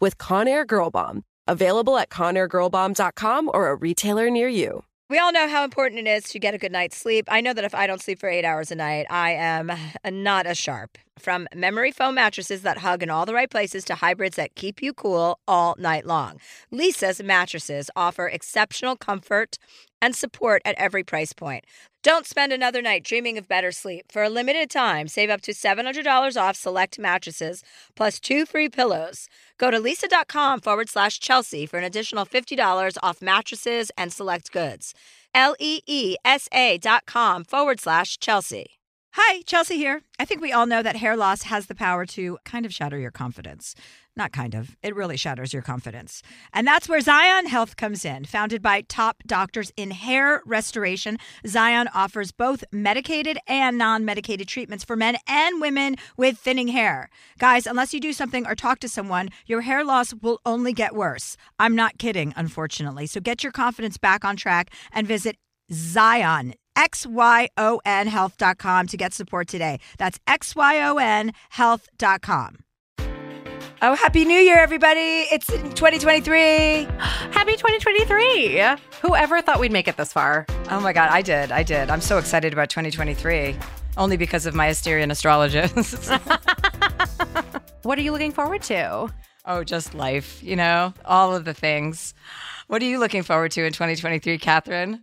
with Conair Girl Bomb. Available at ConairGirlBomb.com or a retailer near you. We all know how important it is to get a good night's sleep. I know that if I don't sleep for eight hours a night, I am not as sharp. From memory foam mattresses that hug in all the right places to hybrids that keep you cool all night long, Leesa's mattresses offer exceptional comfort and support at every price point. Don't spend another night dreaming of better sleep. For a limited time, save up to $700 off select mattresses plus two free pillows. Go to leesa.com forward slash Chelsea for an additional $50 off mattresses and select goods. L E E S A dot com forward slash Chelsea. Hi, Chelsea here. I think we all know that hair loss has the power to kind of shatter your confidence. Not kind of, it really shatters your confidence. And that's where Xyon Health comes in. Founded by top doctors in hair restoration, Xyon offers both medicated and non medicated treatments for men and women with thinning hair. Guys, unless you do something or talk to someone, your hair loss will only get worse. I'm not kidding, unfortunately. So get your confidence back on track and visit Zion. XYON health.com to get support today. That's XYON health.com. Oh, happy new year, everybody. It's 2023. Happy 2023. Whoever thought we'd make it this far? Oh my God, I did. I did. I'm so excited about 2023, only because of my Asterian astrologist. What are you looking forward to? oh, just life, you know, all of the things. What are you looking forward to in 2023, Catherine?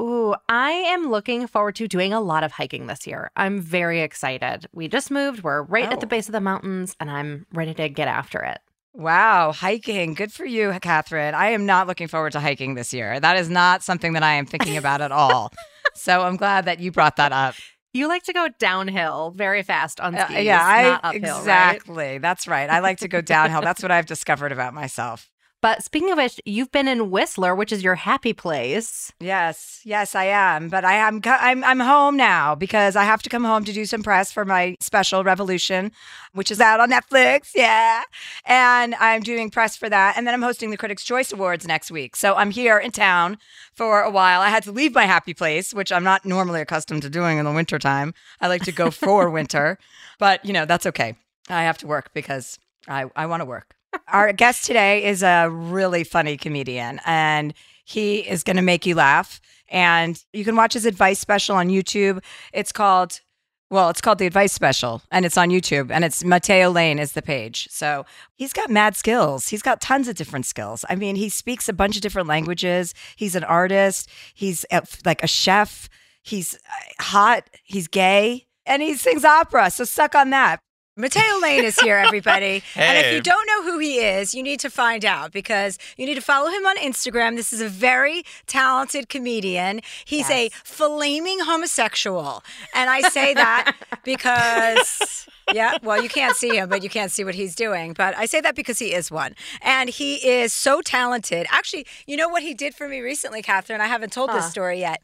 Ooh, I am looking forward to doing a lot of hiking this year. I'm very excited. We just moved. We're right Oh. at the base of the mountains, and I'm ready to get after it. Wow, hiking. Good for you, Catherine. I am not looking forward to hiking this year. That is not something that I am thinking about at all. So I'm glad that you brought that up. You like to go downhill very fast on Uh, skis, yeah, I uphill, right? exactly. That's right. I like to go downhill. That's what I've discovered about myself. But speaking of which, you've been in Whistler, which is your happy place. Yes, yes, I am. But I am I'm I'm home now because I have to come home to do some press for my special Revolution, which is out on Netflix. Yeah, and I'm doing press for that, and then I'm hosting the Critics' Choice Awards next week. So I'm here in town for a while. I had to leave my happy place, which I'm not normally accustomed to doing in the wintertime. I like to go for winter, but you know that's okay. I have to work because I I want to work. Our guest today is a really funny comedian, and he is going to make you laugh. And you can watch his advice special on YouTube. It's called, well, it's called the Advice Special, and it's on YouTube. And it's Mateo Lane is the page. So he's got mad skills. He's got tons of different skills. I mean, he speaks a bunch of different languages. He's an artist. He's a, like a chef. He's uh, hot. He's gay, and he sings opera. So suck on that. Mateo Lane is here, everybody. hey. And if you don't know who he is, you need to find out because you need to follow him on Instagram. This is a very talented comedian. He's a flaming homosexual. And I say that because, yeah, well, you can't see him, but you can't see what he's doing. But I say that because he is one. And he is so talented. Actually, you know what he did for me recently, Catherine? I haven't told this story yet.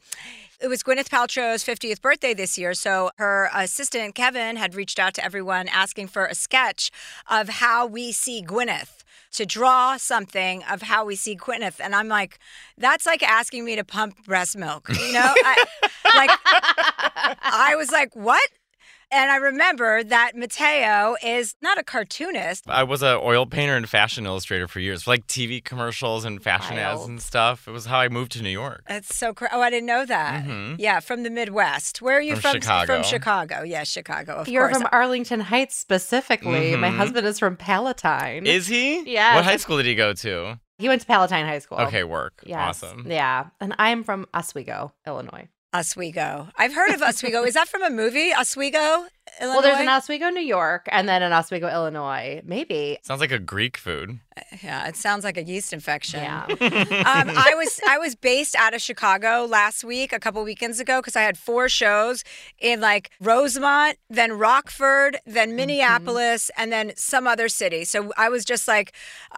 It was Gwyneth Paltrow's 50th birthday this year. So her assistant, Kevin, had reached out to everyone asking for a sketch of how we see Gwyneth. To draw something of how we see Gwyneth. And I'm like, that's like asking me to pump breast milk. You know? I, like, I was like, what? And I remember that Mateo is not a cartoonist. I was an oil painter and fashion illustrator for years, for like TV commercials and fashion ads and stuff. It was how I moved to New York. That's so cra- Oh, I didn't know that. Mhm. Yeah, from the Midwest. Where are you From from? Chicago. From Chicago. Yeah, Chicago. Of You're course. from Arlington Heights specifically. My Mhm. husband is from Palatine. Is he? Yeah. What high school did he go to? he went to Palatine High School. Okay, work. Yes. Awesome. Yeah. And I'm from Oswego, Illinois. Oswego. I've heard of Oswego. Is that from a movie? Oswego, Illinois. Well, there's an Oswego, New York, and then an Oswego, Illinois. Maybe. Sounds like a Greek food. yeah, it sounds like a yeast infection. Yeah. um, I was I was based out of Chicago last week, a couple weekends ago, because I had four shows in like Rosemont, then Rockford, then Minneapolis, and then some other city. So I was just like,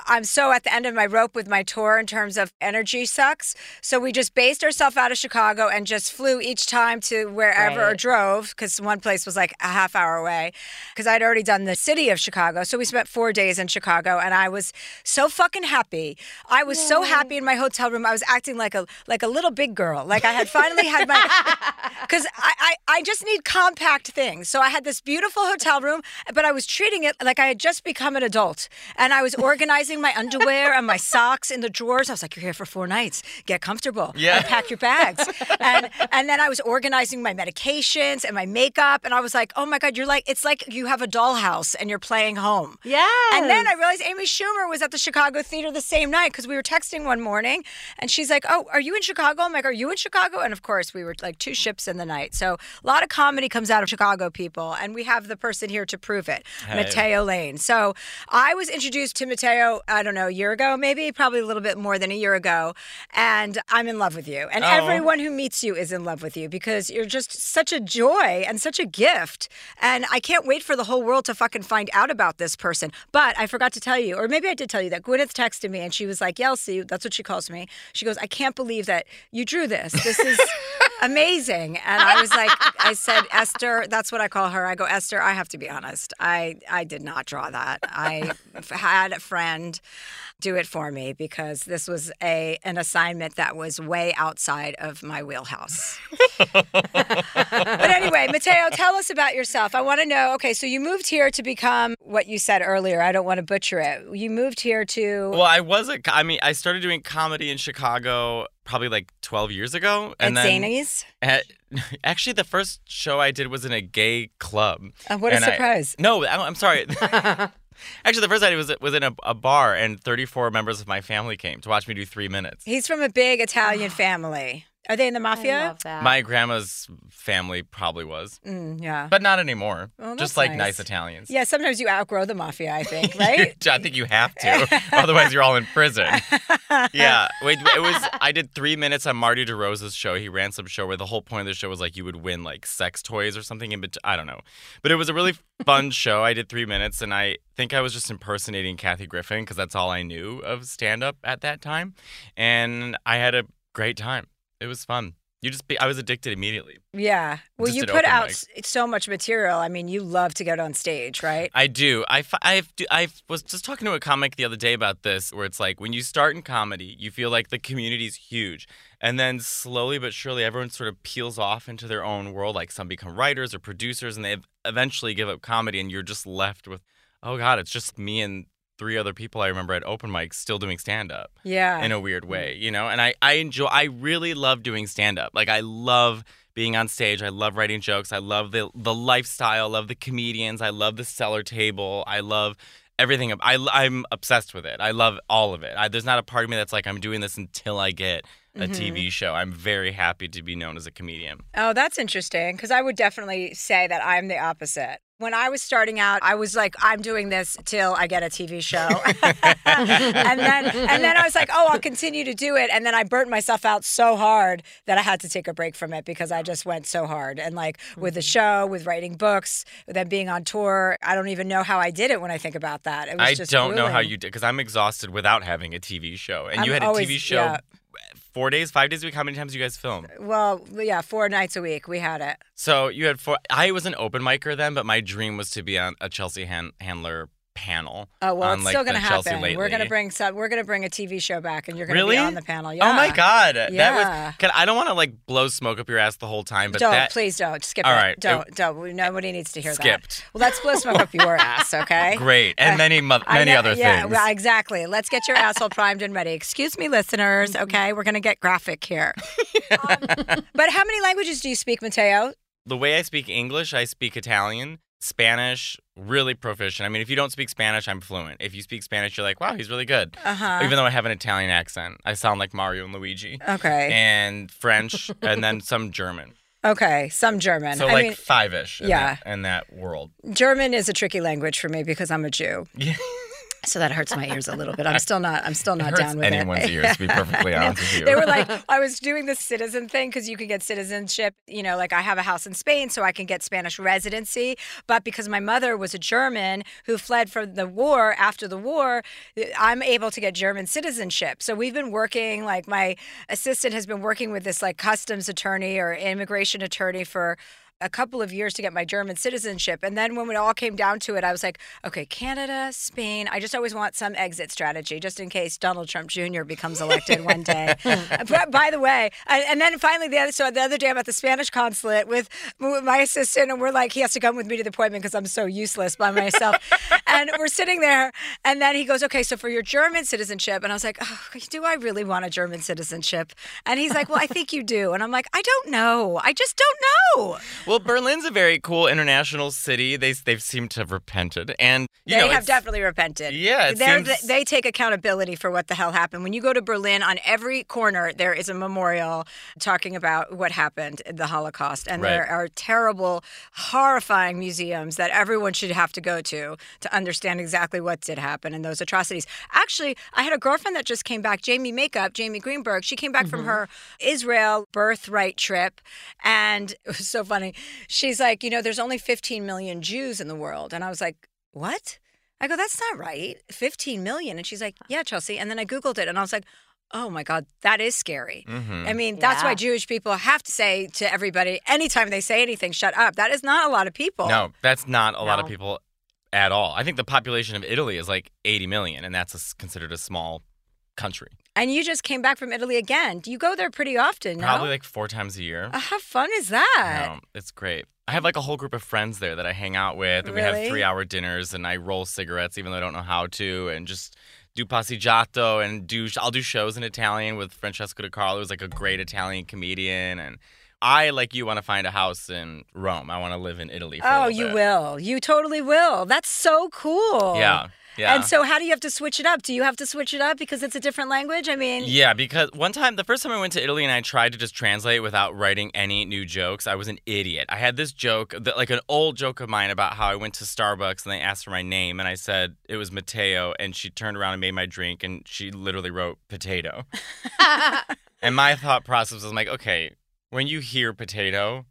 I'm so at the end of my rope with my tour in terms of energy sucks. So we just based ourselves out of Chicago and just flew each time to wherever or drove because one place was like a half hour away because I'd already done the city of Chicago. So we spent four days in Chicago and I was so fucking happy. I was so happy in my hotel room. I was acting like a like a little big girl. Like I had finally had my because I, I I just need compact things. So I had this beautiful hotel room, but I was treating it like I had just become an adult. And I was organizing my underwear and my socks in the drawers. I was like, You're here for four nights. Get comfortable. Yeah. And pack your bags. and and then I was organizing my medications and my makeup. And I was like, Oh my God, you're like it's like you have a dollhouse and you're playing home. Yeah. And then I realized Amy Schumer was at the Chicago Theater the same night because we were texting one morning and she's like, Oh, are you in Chicago? I'm like, Are you in Chicago? And of course, we were like two ships in the night. So a lot of comedy comes out of Chicago people. And we have the person here to prove it, Hey. Mateo Lane. So I was introduced to Mateo, I don't know, a year ago, maybe, probably a little bit more than a year ago. And I'm in love with you. And Oh. everyone who meets you is in love with you because you're just such a joy and such a gift. And I can't wait for the whole world to fucking find out about this person. But I forgot to tell you, or maybe I did tell you that Gwyneth texted me and she was like, Yelsey, that's what she calls me. She goes, I can't believe that you drew this. This is amazing. And I was like, I said, Esther, that's what I call her. I go, Esther, I have to be honest. I, I did not draw that. I had a friend do it for me because this was a an assignment that was way outside of my wheelhouse. but anyway, Mateo, tell us about yourself. I want to know. Okay, so you moved here to become what you said earlier. I don't want to butcher it. You moved here to Well, I was a. I mean, I started doing comedy in Chicago probably like 12 years ago, at and then Zanies. at- actually the first show I did was in a gay club. Uh, what a And I- surprise! no, I- I'm sorry. Actually, the first did was was in a, a bar, and 34 members of my family came to watch me do three minutes. He's from a big Italian family. Are they in the I mafia? love that. My grandma's family probably was, Mm, yeah. but not anymore. Well, Just like nice. nice Italians. Yeah, sometimes you outgrow the mafia, I think, right? I think you have to, otherwise you're all in prison. yeah, wait, it was. I did three minutes on Marty DeRosa's show. He ran some show where the whole point of the show was like you would win like sex toys or something. In bet- I don't know, but it was a really fun show. I did three minutes, and I think I was just impersonating Kathy Griffin because that's all I knew of stand up at that time, and I had a great time. It was fun. You just, be, I was addicted immediately. Yeah. Well, you put out mic. so much material. I mean, you love to get on stage, right? I do. I, I, I was just talking to a comic the other day about this, where it's like when you start in comedy, you feel like the community's huge. And then slowly but surely, everyone sort of peels off into their own world. Like some become writers or producers, and they eventually give up comedy, and you're just left with, oh God, it's just me and three other people I remember at open mics still doing stand up Yeah. in a weird mm. way, you know? And I, I enjoy, I really love doing stand up. Like, I love being on stage. I love writing jokes. I love the, the lifestyle. I love the comedians. I love the cellar table. I love everything. I, I'm obsessed with it. I love all of it. I, there's not a part of me that's like, I'm doing this until I get a mm-hmm. TV show. I'm very happy to be known as a comedian. Oh, that's interesting because I would definitely say that I'm the opposite. When I was starting out, I was like, I'm doing this till I get a TV show. and then and then I was like, oh, I'll continue to do it. And then I burnt myself out so hard that I had to take a break from it because I just went so hard. And like with the mm-hmm. show, with writing books, with then being on tour, I don't even know how I did it when I think about that. It was I just don't know how you did because I'm exhausted without having a TV show. And you I'm had a always- TV show yeah. Four days, five days a week. How many times do you guys film? Well, yeah, four nights a week we had it. So you had four. I was an open micer then, but my dream was to be on a Chelsea Han- Handler panel. Oh well, on, it's like, still gonna the Chelsea happen. We're gonna bring some. We're gonna bring a TV show back, and you're gonna Really? be on the panel. Yeah. Oh my god, that Yeah. was. Can, I don't want to like blow smoke up your ass the whole time, but don't that please don't skip All right, it. Don't don't. Nobody needs to hear that. Skipped. that. Well, let's blow smoke up your ass, okay? great, and Uh, many many know- other yeah, things. well, exactly. Let's get your asshole primed and ready. Excuse me, listeners. Okay, we're gonna get graphic here. Um, but how many languages do you speak, Mateo? the way I speak English, I speak Italian, Spanish, really proficient. I mean, if you don't speak Spanish, I'm fluent. If you speak Spanish, you're like, wow, he's really good. Uh huh. Even though I have an Italian accent, I sound like Mario and Luigi. Okay. And French, and then some German. Okay. Some German. So I like mean, five-ish. In yeah. That, in that world. German is a tricky language for me because I'm a Jew. Yeah. So that hurts my ears a little bit. I'm still not. I'm still It not hurts down with anyone's it. ears, to be perfectly honest with you. They were like, I was doing the citizen thing because you can get citizenship. You know, like I have a house in Spain, so I can get Spanish residency. But because my mother was a German who fled from the war after the war, eh, I'm able to get German citizenship. So we've been working. Like my assistant has been working with this like customs attorney or immigration attorney for a couple of years to get my German citizenship. And then when it all came down to it, I was like, okay, Canada, Spain. I just always want some exit strategy just in case Donald Trump Jr. becomes elected one day. But by the way, I, and then finally the other so the other day I'm at the Spanish consulate with, with my assistant, and we're like, he has to come with me to the appointment because I'm so useless by myself. And we're sitting there, and then he goes, okay, so for your German citizenship, and I was like, oh, do I really want a German citizenship? And he's like, well, I think you do, and I'm like, I don't know, I just don't know. Well, Berlin's a very cool international city. They they've seemed to have repented, and you they know, have definitely repented. Yeah, seems- they take accountability for what the hell happened. When you go to Berlin, on every corner there is a memorial talking about what happened in the Holocaust, and there are terrible, horrifying museums that everyone should have to go to to understand exactly what did happen and those atrocities. Actually, I had a girlfriend that just came back, Jamie Makeup, Jamie Greenberg. She came back from her Israel birthright trip, and it was so funny. She's like, you know, there's only 15 million Jews in the world, and I was like, what? I go, that's not right. 15 million. And she's like, yeah, Chelsea. And then I Googled it and I was like, oh my God, that is scary. Mhm. I mean, that's why Jewish people have to say to everybody, anytime they say anything, shut up. That is not a lot of people. No, that's not a lot of people at all. I think the population of Italy is like 80 million, and that's a considered a small country. And you just came back from Italy again. Do you go there pretty often? No? Probably like four times a year. Uh, how fun is that? No, it's great. I have like a whole group of friends there that I hang out with, and we have three-hour dinners, and I roll cigarettes even though I don't know how to, and just do passeggiato and do. I'll do shows in Italian with Francesco De Carlo, who's like a great Italian comedian, and I like you want to find a house in Rome. I want to live in Italy. For Oh, you bit. will. You totally will. That's so cool. Yeah, yeah. And so, how do you have to switch it up? Do you have to switch it up because it's a different language? I mean, Yeah, because one time, the first time I went to Italy and I tried to just translate without writing any new jokes, I was an idiot. I had this joke, that, like an old joke of mine about how I went to Starbucks and they asked for my name and I said it was Mateo and she turned around and made my drink and she literally wrote potato. and my thought process was like, okay, when you hear potato,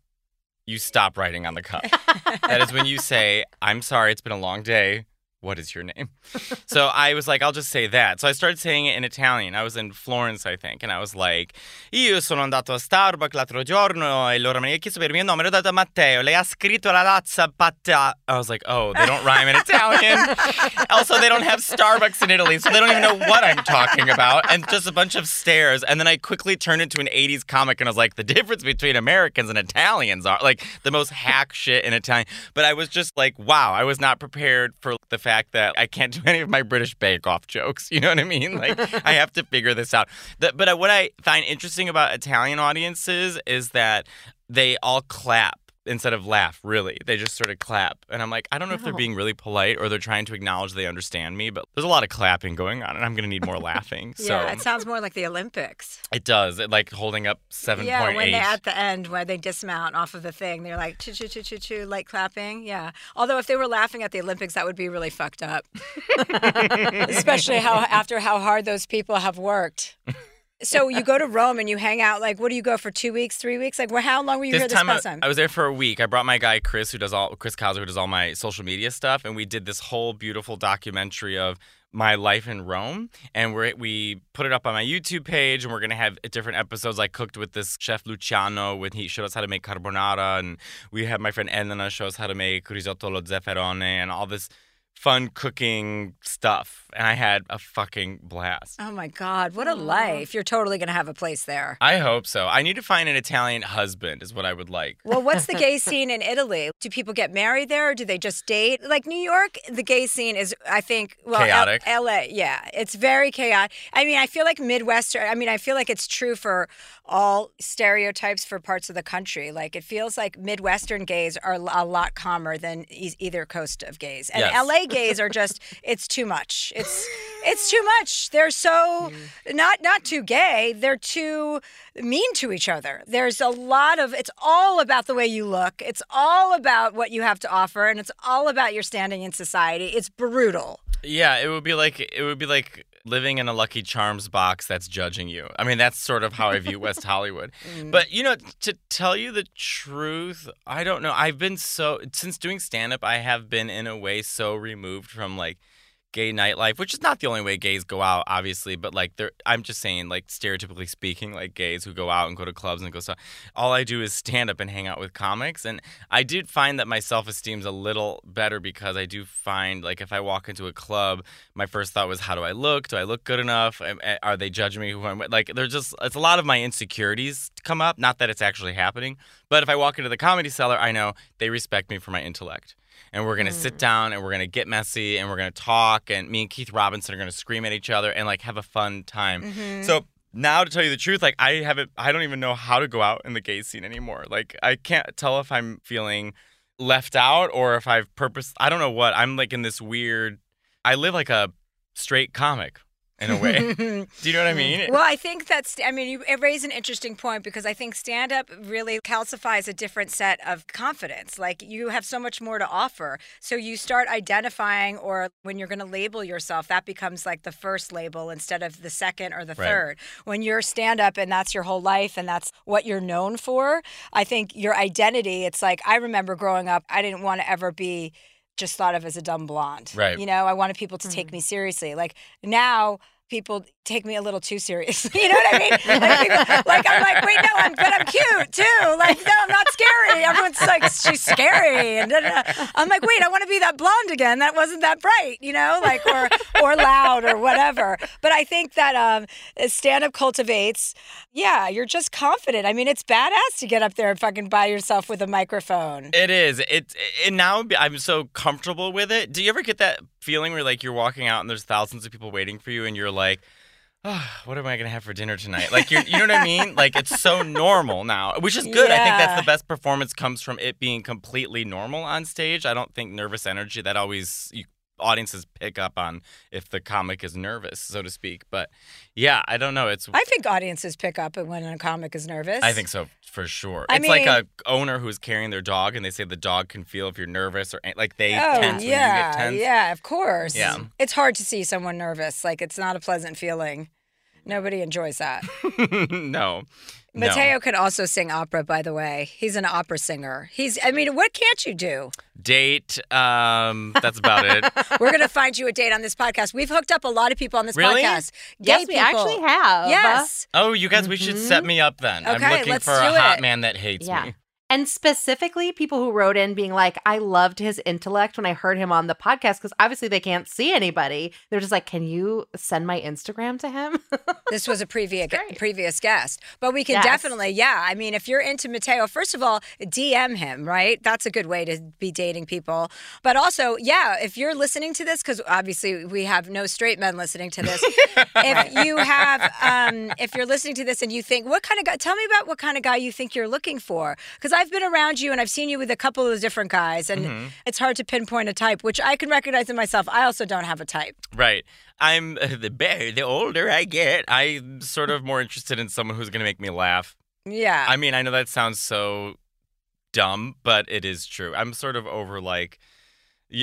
you stop writing on the cup. that is when you say, I'm sorry, it's been a long day. What is your name? so I was like, I'll just say that. So I started saying it in Italian. I was in Florence, I think, and I was like, Io sono andato a Starbucks l'altro giorno e loro mi hanno chiesto per il mio nome. L'ho dato a Matteo. Lei ha scritto la lazza patta. I was like, oh, they don't rhyme in Italian. also, they don't have Starbucks in Italy, so they don't even know what I'm talking about. And just a bunch of stares. And then I quickly turned into an 80s comic and I was like, the difference between Americans and Italians are like the most hack shit in Italian. But I was just like, wow, I was not prepared for the fact that I can't do any of my British Bake Off jokes. You know what I mean? Like, I have to figure this out. The, but what I find interesting about Italian audiences is that they all clap instead of laugh, really. They just sort of clap. And I'm like, I don't know if they're being really polite or they're trying to acknowledge they understand me, but there's a lot of clapping going on and I'm going to need more laughing. So yeah, it sounds more like the Olympics. it does. It like holding up 7.8. Yeah, when they at the end where they dismount off of the thing, they're like choo choo choo choo choo, like clapping. Yeah. Although if they were laughing at the Olympics, that would be really fucked up. Especially how after how hard those people have worked. So you go to Rome and you hang out. Like, what do you go for? Two weeks, three weeks? Like, where? How long were you here this time, I, past time? I was there for a week. I brought my guy Chris, who does all Chris Kauser, who does all my social media stuff, and we did this whole beautiful documentary of my life in Rome. And we we put it up on my YouTube page, and we're gonna have different episodes. I cooked with this chef Luciano when he showed us how to make carbonara, and we had my friend Elena show us how to make risotto allo zafferano, and all this fun cooking stuff, and I had a fucking blast. Oh my God, what a life. You're totally going to have a place there. I hope so. I need to find an Italian husband, is what I would like. Well, what's the gay scene in Italy? Do people get married there or do they just date? Like New York, the gay scene is, I think, well, L- Chaotic. LA, yeah, it's very chaotic. I mean, I feel like Midwestern, I mean, I feel like it's true for all stereotypes for parts of the country. Like it feels like Midwestern gays are a lot calmer than e- either coast of gays. And Yes. LA gays are just, it's too much. It's, it's too much. They're so not not too gay. They're too mean to each other. There's a lot of it's all about the way you look. It's all about what you have to offer and it's all about your standing in society. It's brutal. Yeah, it would be like it would be like living in a Lucky Charms box that's judging you. I mean, that's sort of how I view West Hollywood. Mm. But you know, to tell you the truth, I don't know. I've been so since doing stand up, I have been in a way so removed from like gay nightlife, which is not the only way gays go out, obviously, but like I'm just saying, like stereotypically speaking, like gays who go out and go to clubs and go stuff. All I do is stand up and hang out with comics. And I did find that my self esteem's a little better because I do find like if I walk into a club, my first thought was, how do I look? Do I look good enough? Are they judging me who I'm with? Like there's just it's a lot of my insecurities come up. Not that it's actually happening, but if I walk into the comedy cellar, I know they respect me for my intellect and we're gonna sit mm. down and we're gonna get messy and we're gonna talk and me and Keith Robinson are gonna scream at each other and like have a fun time. Mm-hmm. So now to tell you the truth, like I haven't I don't even know how to go out in the gay scene anymore. Like I can't tell if I'm feeling left out or if I've purpose I don't know what. I'm like in this weird I live like a straight comic in a way. Do you know what I mean? Well, I think that's, I mean, you it raised an interesting point because I think stand up really calcifies a different set of confidence. Like you have so much more to offer. So you start identifying, or when you're going to label yourself, that becomes like the first label instead of the second or the Right. third. When you're stand up and that's your whole life and that's what you're known for, I think your identity, it's like, I remember growing up, I didn't want to ever be just thought of as a dumb blonde. Right. You know, I wanted people to take mm-hmm. me seriously. Like now, people take me a little too seriously. You know what I mean? Like, like, I'm like, wait, no, I'm, but I'm cute too. Like, no, I'm not scary. Everyone's like, she's scary, and da, da, da. I'm like, wait, I want to be that blonde again. That wasn't that bright, you know, like or or loud or whatever. But I think that um, stand up cultivates. Yeah, you're just confident. I mean, it's badass to get up there and fucking by yourself with a microphone. It is. It and now I'm so comfortable with it. Do you ever get that feeling where like you're walking out and there's thousands of people waiting for you and you're like, what am I gonna have for dinner tonight? Like you, you know what I mean? Like it's so normal now, which is good. I think that's the best performance comes from it being completely normal on stage. I don't think nervous energy that always you, audiences pick up on if the comic is nervous, so to speak. But yeah, I don't know. It's I think audiences pick up when a comic is nervous. I think so for sure. I it's like a owner who's carrying their dog, and they say the dog can feel if you're nervous or like they Oh tense when yeah, you get tense. yeah, of course. Yeah. it's hard to see someone nervous. Like it's not a pleasant feeling. Nobody enjoys that. no, Mateo can also sing opera, by the way. He's an opera singer. He's, I mean, what can't you do? date. Um, that's about it. We're going to find you a date on this podcast. We've hooked up a lot of people on this Really? podcast. Yes, Gay we actually have. Yes. Oh, you guys, we should set me up then. I'm Mm-hmm. Okay, looking let's for a hot it. man that hates Yeah. me. And specifically, people who wrote in being like, I loved his intellect when I heard him on the podcast because obviously they can't see anybody. They're just like, Can you send my Instagram to him? This was a previous previous guest, but we can Yes. definitely, yeah. I mean, if you're into Mateo, first of all, DM him, right? That's a good way to be dating people. But also, yeah, if you're listening to this, because obviously we have no straight men listening to this. if you have, um, if you're listening to this and you think, what kind of guy? Tell me about what kind of guy you think you're looking for, because I've been around you and I've seen you with a couple of different guys, and mm-hmm. it's hard to pinpoint a type, which I can recognize in myself. I also don't have a type. Right. I'm the better, the older I get. I'm sort of more interested in someone who's going to make me laugh. Yeah. I mean, I know that sounds so dumb, but it is true. I'm sort of over like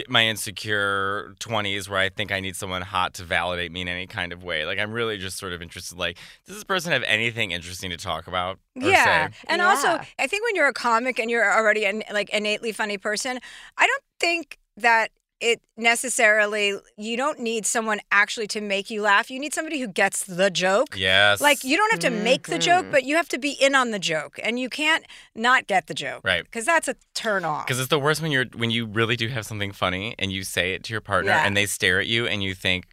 my insecure 20s where I think I need someone hot to validate me in any kind of way. Like I'm really just sort of interested like does this person have anything interesting to talk about or yeah, say? and also I think when you're a comic and you're already an like innately funny person, I don't think that it necessarily you don't need someone actually to make you laugh. You need somebody who gets the joke. Yes. Like you don't have to make the joke, Mhm. but you have to be in on the joke, and you can't not get the joke, Right. Because that's a turn off. Because it's the worst when you're when you really do have something funny and you say it to your partner Yeah. and they stare at you and you think,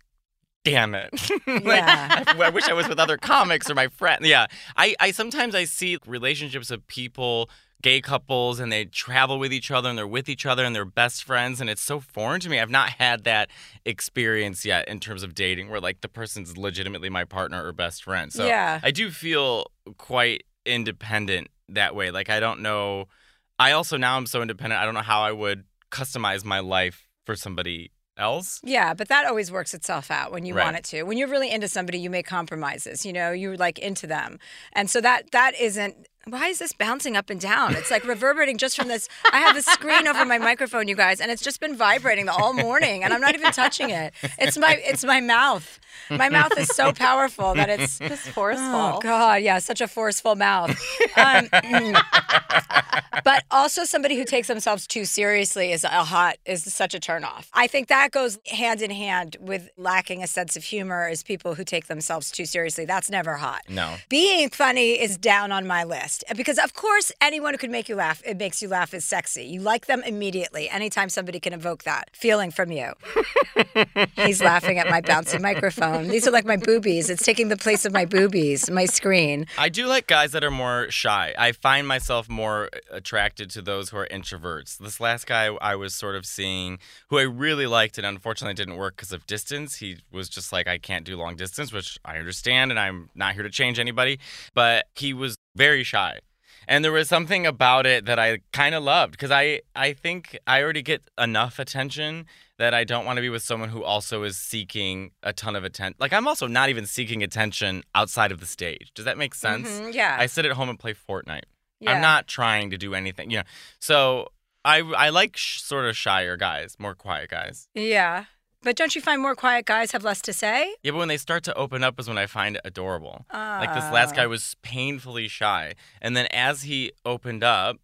"Damn it!" like, Yeah. I, I wish I was with other comics or my friend. Yeah, I, I sometimes I see relationships of people, gay couples, and they travel with each other and they're with each other and they're best friends, and it's so foreign to me. I've not had that experience yet in terms of dating, where like the person's legitimately my partner or best friend. So Yeah. I do feel quite independent that way. Like I don't know. I also now I'm so independent. I don't know how I would customize my life for somebody else. Yeah, but that always works itself out when you Right. want it to. When you're really into somebody, you make compromises. You know, you're like into them, and so that that isn't. Why is this bouncing up and down? It's like reverberating just from this. I have this screen over my microphone, you guys, and it's just been vibrating the all morning, and I'm not even touching it. It's my it's my mouth. My mouth is so powerful that it's Just forceful. Oh God, yeah, such a forceful mouth. Um, but also somebody who takes themselves too seriously is a hot is such a turnoff. I think that goes hand in hand with lacking a sense of humor. Is people who take themselves too seriously. That's never hot. No. Being funny is down on my list Eh, because, of course, anyone who can make you laugh, it makes you laugh is sexy. You like them immediately. Anytime somebody can evoke that feeling from you. He's laughing at my bouncy microphone. These are like my boobies. It's taking the place of my boobies, my screen. I do like guys that are more shy. I find myself more eh, attracted to those who are introverts. This last guy I was sort of seeing, who I really liked, and unfortunately didn't work because of distance. He was just like, I can't do long distance, which I understand, and I'm not here to change anybody. But he was very shy. And there was something about it that I kind of loved because I, I think I already get enough attention that I don't want to be with someone who also is seeking a ton of attention. Like, I'm also not even seeking attention outside of the stage. Does that make sense? Mhm, yeah. I sit at home and play Fortnite. yeah. I'm not trying to do anything, you know. So I I like sh- sort of shyer guys, more quiet guys. Yeah. But don't you find more quiet guys have less to say? Yeah, but when they start to open up is when I find it adorable. Like this last Ah. guy was painfully shy, and then as he opened up,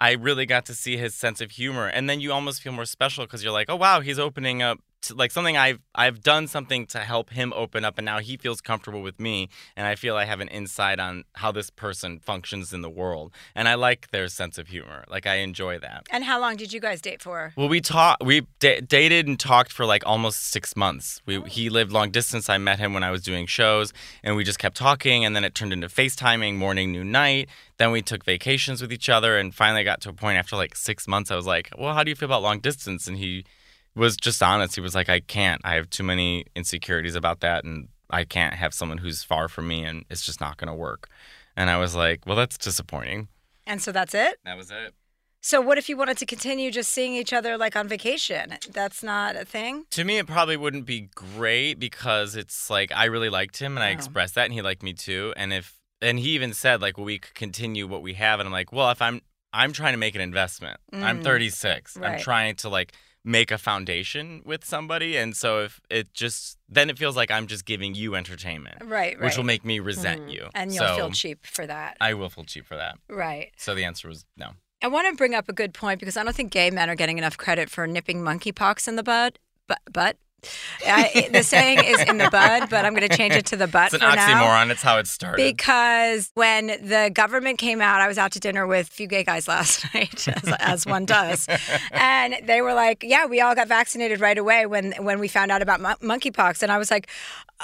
I really got to see his sense of humor, and then you almost feel more special because you're like, oh wow, he's opening up. To, like something I've I've done something to help him open up, and now he feels comfortable with me, and I feel I have an insight on how this person functions in the world, and I like their sense of humor. Like I enjoy that. And how long did you guys date for? Well, we talked. We da- dated and talked for like almost six months. We oh. he lived long distance. I met him when I was doing shows, and we just kept talking. And then it turned into FaceTiming, morning, noon, night. Then we took vacations with each other, and finally got to a point after like six months. I was like, "Well, how do you feel about long distance?" And he was just honest. He was like, "I can't. I have too many insecurities about that, and I can't have someone who's far from me, and it's just not going to work." And I was like, "Well, that's disappointing." And so that's it? That was it. So what if you wanted to continue just seeing each other like on vacation? That's not a thing? To me, it probably wouldn't be great because it's like I really liked him and I Oh. expressed that, and he liked me too. And if and he even said like, well, we could continue what we have, and I'm like, well, if I'm I'm trying to make an investment. I'm Mm. 36. I'm trying to like make a foundation with somebody, and so if it just then it feels like I'm just giving you entertainment, Right, right. which will make me resent Mhm. you, and you'll so feel cheap for that. I will feel cheap for that. right. So the answer was no. I want to bring up a good point because I don't think gay men are getting enough credit for nipping monkeypox in the bud. But, but I, the saying is in the bud, but I'm going to change it to the butt It's an for now. oxymoron. It's how it started. Because when the government came out, I was out to dinner with a few gay guys last night, as, as one does, and they were like, "Yeah, we all got vaccinated right away when when we found out about mon- monkeypox." And I was like,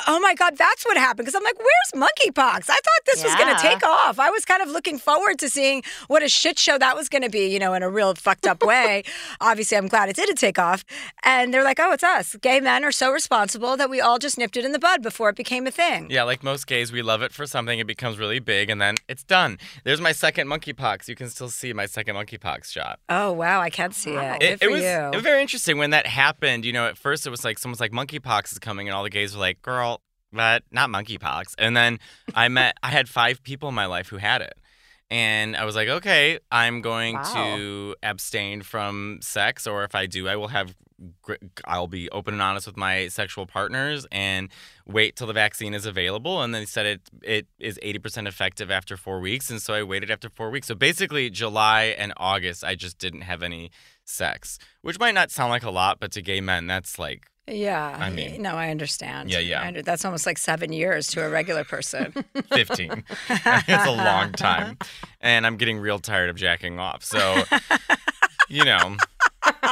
"Oh my god, that's what happened!" Because I'm like, "Where's monkeypox? I thought this was going to take off. I was kind of looking forward to seeing what a shit show that was going to be, you know, in a real fucked up way. Obviously, I'm glad it didn't take off." And they're like, "Oh, it's us. Gay men are so responsible that we all just nipped it in the bud before it became a thing." Yeah, like most gays, we love it for something. It becomes really big, and then it's done. There's my second monkeypox. You can still see my second monkeypox shot. Oh wow, I can't see it. Good It, for it was you. it was very interesting when that happened. You know, at first it was like someone's like monkeypox is coming, and all the gays were like, "Girl, but not monkeypox." And then I met, I had five people in my life who had it. And I was like, okay, I'm going Wow. to abstain from sex, or if I do, I will have, gr- I'll be open and honest with my sexual partners and wait till the vaccine is available. And then they said it it is 80% effective after four weeks, and so I waited after four weeks. So basically, July and August, I just didn't have any sex, which might not sound like a lot, but to gay men, that's like Yeah. I mean- no, I understand. Yeah, yeah. Under- that's almost like seven years to a regular person. 15. it's a long time. And I'm getting real tired of jacking off. So, you know,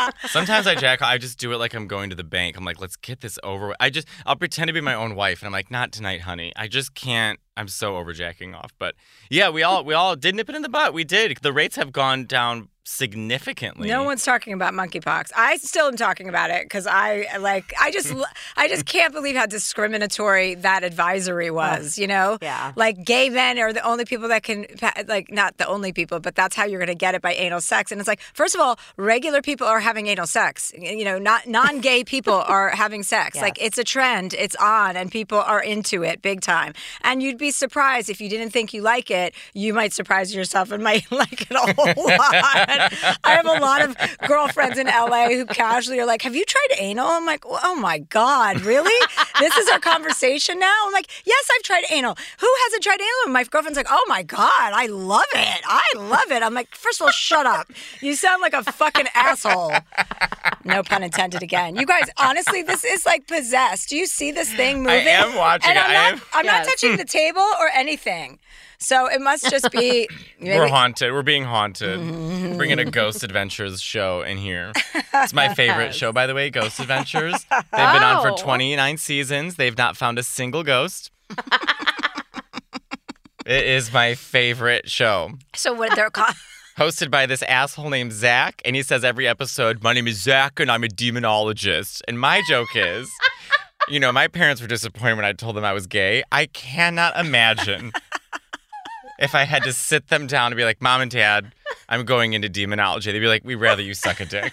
sometimes I jack I just do it like I'm going to the bank. I'm like, let's get this over. I just, I'll pretend to be my own wife. And I'm like, not tonight, honey. I just can't. I'm so over jacking off. But yeah, we all, we all did nip it in the butt. We did. The rates have gone down significantly. No one's talking about monkeypox. I still am talking about it because I like. I just, I just can't believe how discriminatory that advisory was. You know, yeah. Like gay men are the only people that can, like, not the only people, but that's how you're going to get it by anal sex. And it's like, first of all, regular people are having anal sex. You know, not non-gay people are having sex. Yes. Like it's a trend. It's on, and people are into it big time. And you'd be surprised if you didn't think you like it. You might surprise yourself and might like it a whole lot. I have a lot of girlfriends in LA who casually are like, "Have you tried anal?" I'm like, "Oh my god, really? this is our conversation now?" I'm like, "Yes, I've tried anal. Who hasn't tried anal?" And my girlfriend's like, "Oh my god, I love it. I love it." I'm like, first of all, shut up. You sound like a fucking asshole." No pun intended again. You guys, honestly, this is like possessed. Do you see this thing moving? I am watching and it. I'm I not, I'm not Yes. touching the table or anything. So it must just be. We're haunted. We're being haunted. Mm-hmm. Bringing a Ghost Adventures show in here. It's my favorite show, by the way, Ghost Adventures. They've been on Oh. for 29 seasons. They've not found a single ghost. it is my favorite show. So what they're called? Hosted by this asshole named Zak. And he says every episode, My name is Zak and I'm a demonologist. And my joke is, you know, my parents were disappointed when I told them I was gay. I cannot imagine if I had to sit them down and be like, Mom and Dad, I'm going into demonology. They'd be like, We'd rather you suck a dick.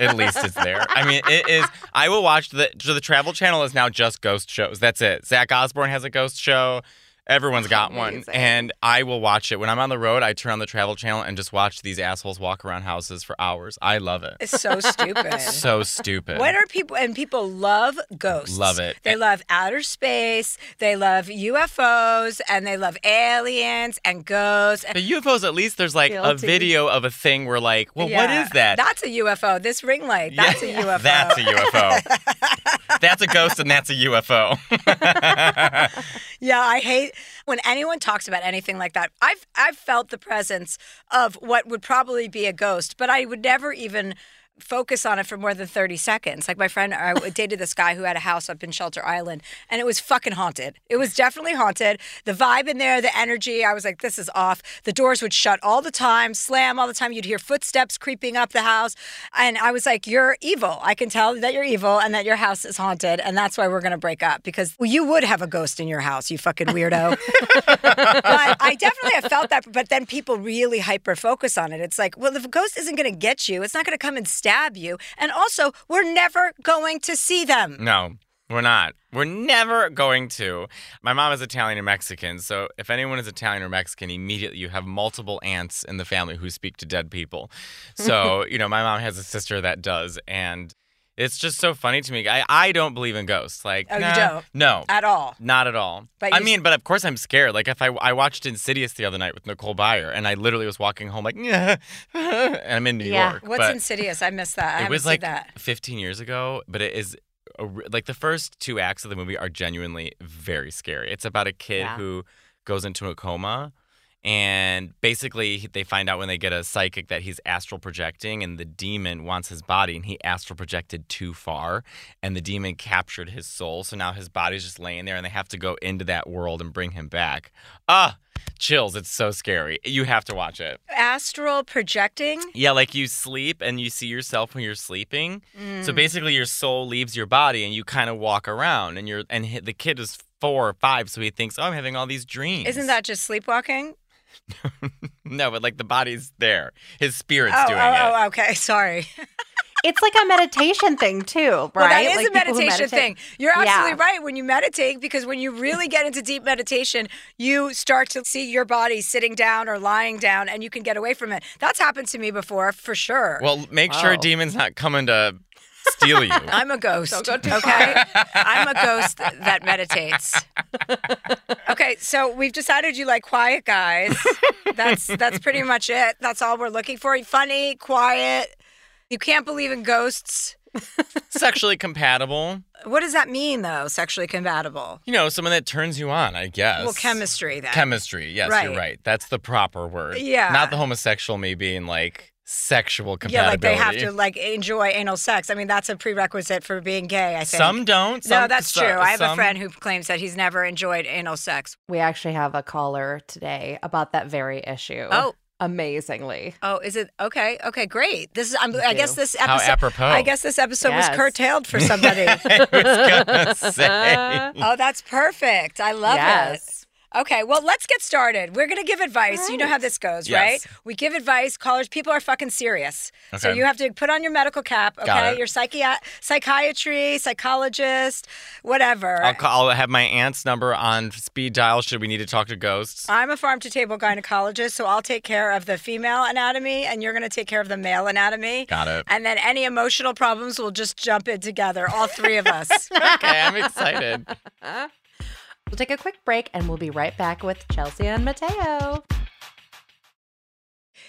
At least it's there. I mean, it is. I will watch the the Travel Channel is now just ghost shows. That's it. Jack Osbourne has a ghost show. Everyone's got one, and I will watch it when I'm on the road. I turn on the Travel Channel and just watch these assholes walk around houses for hours. I love it. It's so stupid. So stupid. What are people and people love ghosts. Love it. They love outer space. They love UFOs and they love aliens and ghosts. the UFOs, at least there's like a video of a thing where like, well, what Yeah. is that? That's a UFO. This ring light. That's a UFO. That's a UFO. that's a ghost and that's a UFO. Yeah, I hate when anyone talks about anything like that. I've I've felt the presence of what would probably be a ghost, but I would never even focus on it for more than 30 seconds. Like my friend I dated this guy who had a house up in Shelter Island and it was fucking haunted. It was definitely haunted. The vibe in there, the energy, I was like this is off. The doors would shut all the time, slam all the time. You'd hear footsteps creeping up the house and I was like you're evil. I can tell that you're evil and that your house is haunted and that's why we're going to break up because well, you would have a ghost in your house, you fucking weirdo but I definitely have felt that. But then people really hyper focus on it. It's like, well, if a ghost isn't going to get you, it's not going to come and stab you. And also, we're never going to see them. No, we're not. We're never going to. My mom is Italian and Mexican, so if anyone is Italian or Mexican, immediately you have multiple aunts in the family who speak to dead people. So, you know, my mom has a sister that does, and it's just so funny to me. I, I don't believe in ghosts. Like, Oh, you don't? No. At all. Not at all. But I mean, but of course I'm scared. Like if I I watched Insidious the other night with Nicole Byer, and I literally was walking home like, and I'm in New Yeah. York. What's but Insidious? I missed that. I it was like that. 15 years ago, but it is a, like the first two acts of the movie are genuinely very scary. It's about a kid Yeah. who goes into a coma. And basically, they find out when they get a psychic that he's astral projecting, and the demon wants his body, and he astral projected too far, and the demon captured his soul. So now his body's just laying there, and they have to go into that world and bring him back. Ah, chills! It's so scary. You have to watch it. Astral projecting? Yeah, like you sleep and you see yourself when you're sleeping. So Mm. basically, your soul leaves your body and you kind of walk around. And you're and the kid is four or five, so he thinks, "Oh, I'm having all these dreams." Isn't that just sleepwalking? no? But like the body's there, his spirit's oh, doing oh, it. oh, okay. Sorry. It's like a meditation thing too, right? Well, that is Like a meditation meditate- thing. You're absolutely Yeah. right when you meditate because when you really get into deep meditation, you start to see your body sitting down or lying down and you can get away from it. That's happened to me before, for sure. Well, make sure a demon's not coming to steal you. I'm a ghost. Don't go too okay? I'm a ghost that meditates. Okay, so we've decided you like quiet guys. That's that's pretty much it. That's all we're looking for. Funny, quiet, You can't believe in ghosts. Sexually compatible. What does that mean, though? Sexually compatible? You know, someone that turns you on, I guess. Well, chemistry then. Chemistry. Yes, Right. you're right. That's the proper word. Yeah. Not the homosexual me being like sexual compatibility. yeah, like they have to like enjoy anal sex. I mean, that's a prerequisite for being gay. I think. Some don't. no, that's so- true. I have a friend who claims that he's never enjoyed anal sex. We actually have a caller today about that very issue. Oh. amazingly. Oh, is it okay? Okay, great. This is. I'm, I guess do. this How episode. apropos. I guess this episode Yes. was curtailed for somebody. I was gonna say. oh, that's perfect. I love it. Okay, well, let's get started. We're going to give advice. You know how this goes, Yes. right? We give advice. Callers, people are fucking serious. So you have to put on your medical cap, okay? Your psychi- psychiatry, psychologist, whatever. I'll, call, I'll have my aunt's number on speed dial should we need to talk to ghosts. I'm a farm to table gynecologist, so I'll take care of the female anatomy and you're going to take care of the male anatomy. Got it. And then any emotional problems we'll just jump in together, all three of us. okay, I'm excited. We'll take a quick break and we'll be right back with Chelsea and Mateo.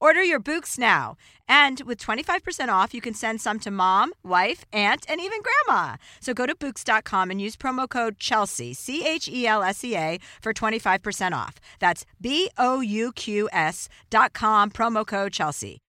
Order your Bouqs now. And with 25% off, you can send some to mom, wife, aunt, and even grandma. So go to Bouqs.com and use promo code Chelsea, C H E L S E A, for 25% off. That's B O U Q S dot com, promo code Chelsea.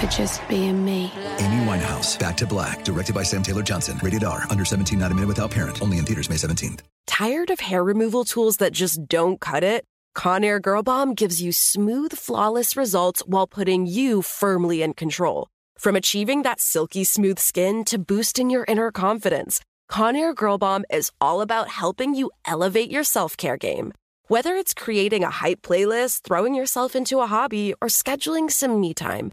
for just being me. Amy Winehouse, Back to Black, directed by Sam Taylor Johnson. Rated R, under 17, not a minute without parent. Only in theaters May 17th. Tired of hair removal tools that just don't cut it? Conair Girl Bomb gives you smooth, flawless results while putting you firmly in control. From achieving that silky smooth skin to boosting your inner confidence, Conair Girl Bomb is all about helping you elevate your self care game. Whether it's creating a hype playlist, throwing yourself into a hobby, or scheduling some me time,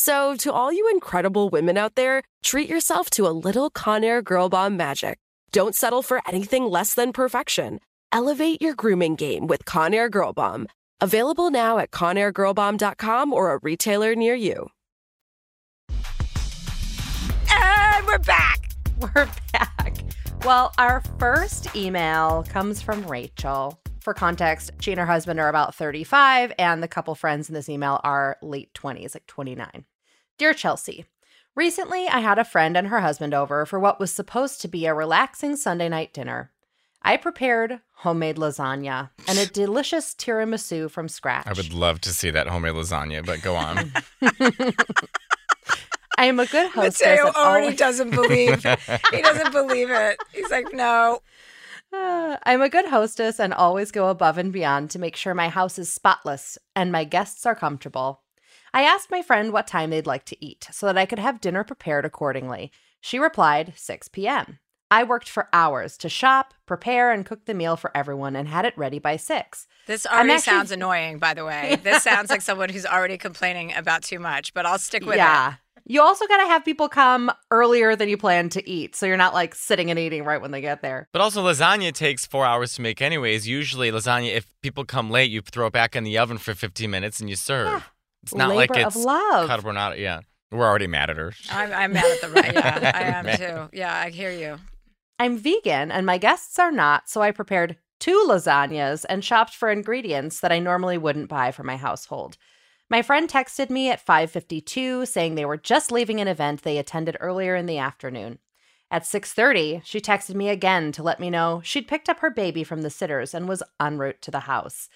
So, to all you incredible women out there, treat yourself to a little Conair Girl Bomb magic. Don't settle for anything less than perfection. Elevate your grooming game with Conair Girl Bomb. Available now at ConairGirlBomb.com or a retailer near you. and we're back. We're back. Well, our first email comes from Rachel. For context, she and her husband are about 35, and the couple friends in this email are late 20s, like 29. Dear Chelsea, recently I had a friend and her husband over for what was supposed to be a relaxing Sunday night dinner. I prepared homemade lasagna and a delicious tiramisu from scratch. I would love to see that homemade lasagna, but go on. I am a good hostess. Mateo already always- doesn't believe. he doesn't believe it. He's like, no. Uh, I'm a good hostess and always go above and beyond to make sure my house is spotless and my guests are comfortable. I asked my friend what time they'd like to eat so that I could have dinner prepared accordingly. She replied 6 p.m. I worked for hours to shop, prepare, and cook the meal for everyone and had it ready by 6. This already actually- sounds annoying, by the way. This sounds like someone who's already complaining about too much, but I'll stick with it. Yeah. You also got to have people come earlier than you plan to eat. So you're not like sitting and eating right when they get there. But also, lasagna takes four hours to make, anyways. Usually, lasagna, if people come late, you throw it back in the oven for 15 minutes and you serve. It's not Labor like of love. carbonara. Yeah. We're already mad at her. I'm, I'm mad at the right. Yeah, I am Man. too. Yeah, I hear you. I'm vegan and my guests are not, so I prepared two lasagnas and shopped for ingredients that I normally wouldn't buy for my household. My friend texted me at 5:52 saying they were just leaving an event they attended earlier in the afternoon. At 6:30, she texted me again to let me know she'd picked up her baby from the sitters and was en route to the house.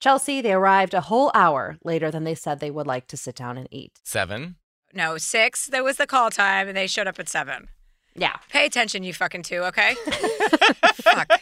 Chelsea, they arrived a whole hour later than they said they would like to sit down and eat. Seven. No, six. There was the call time, and they showed up at seven. Yeah. Pay attention, you fucking two, okay? Fuck.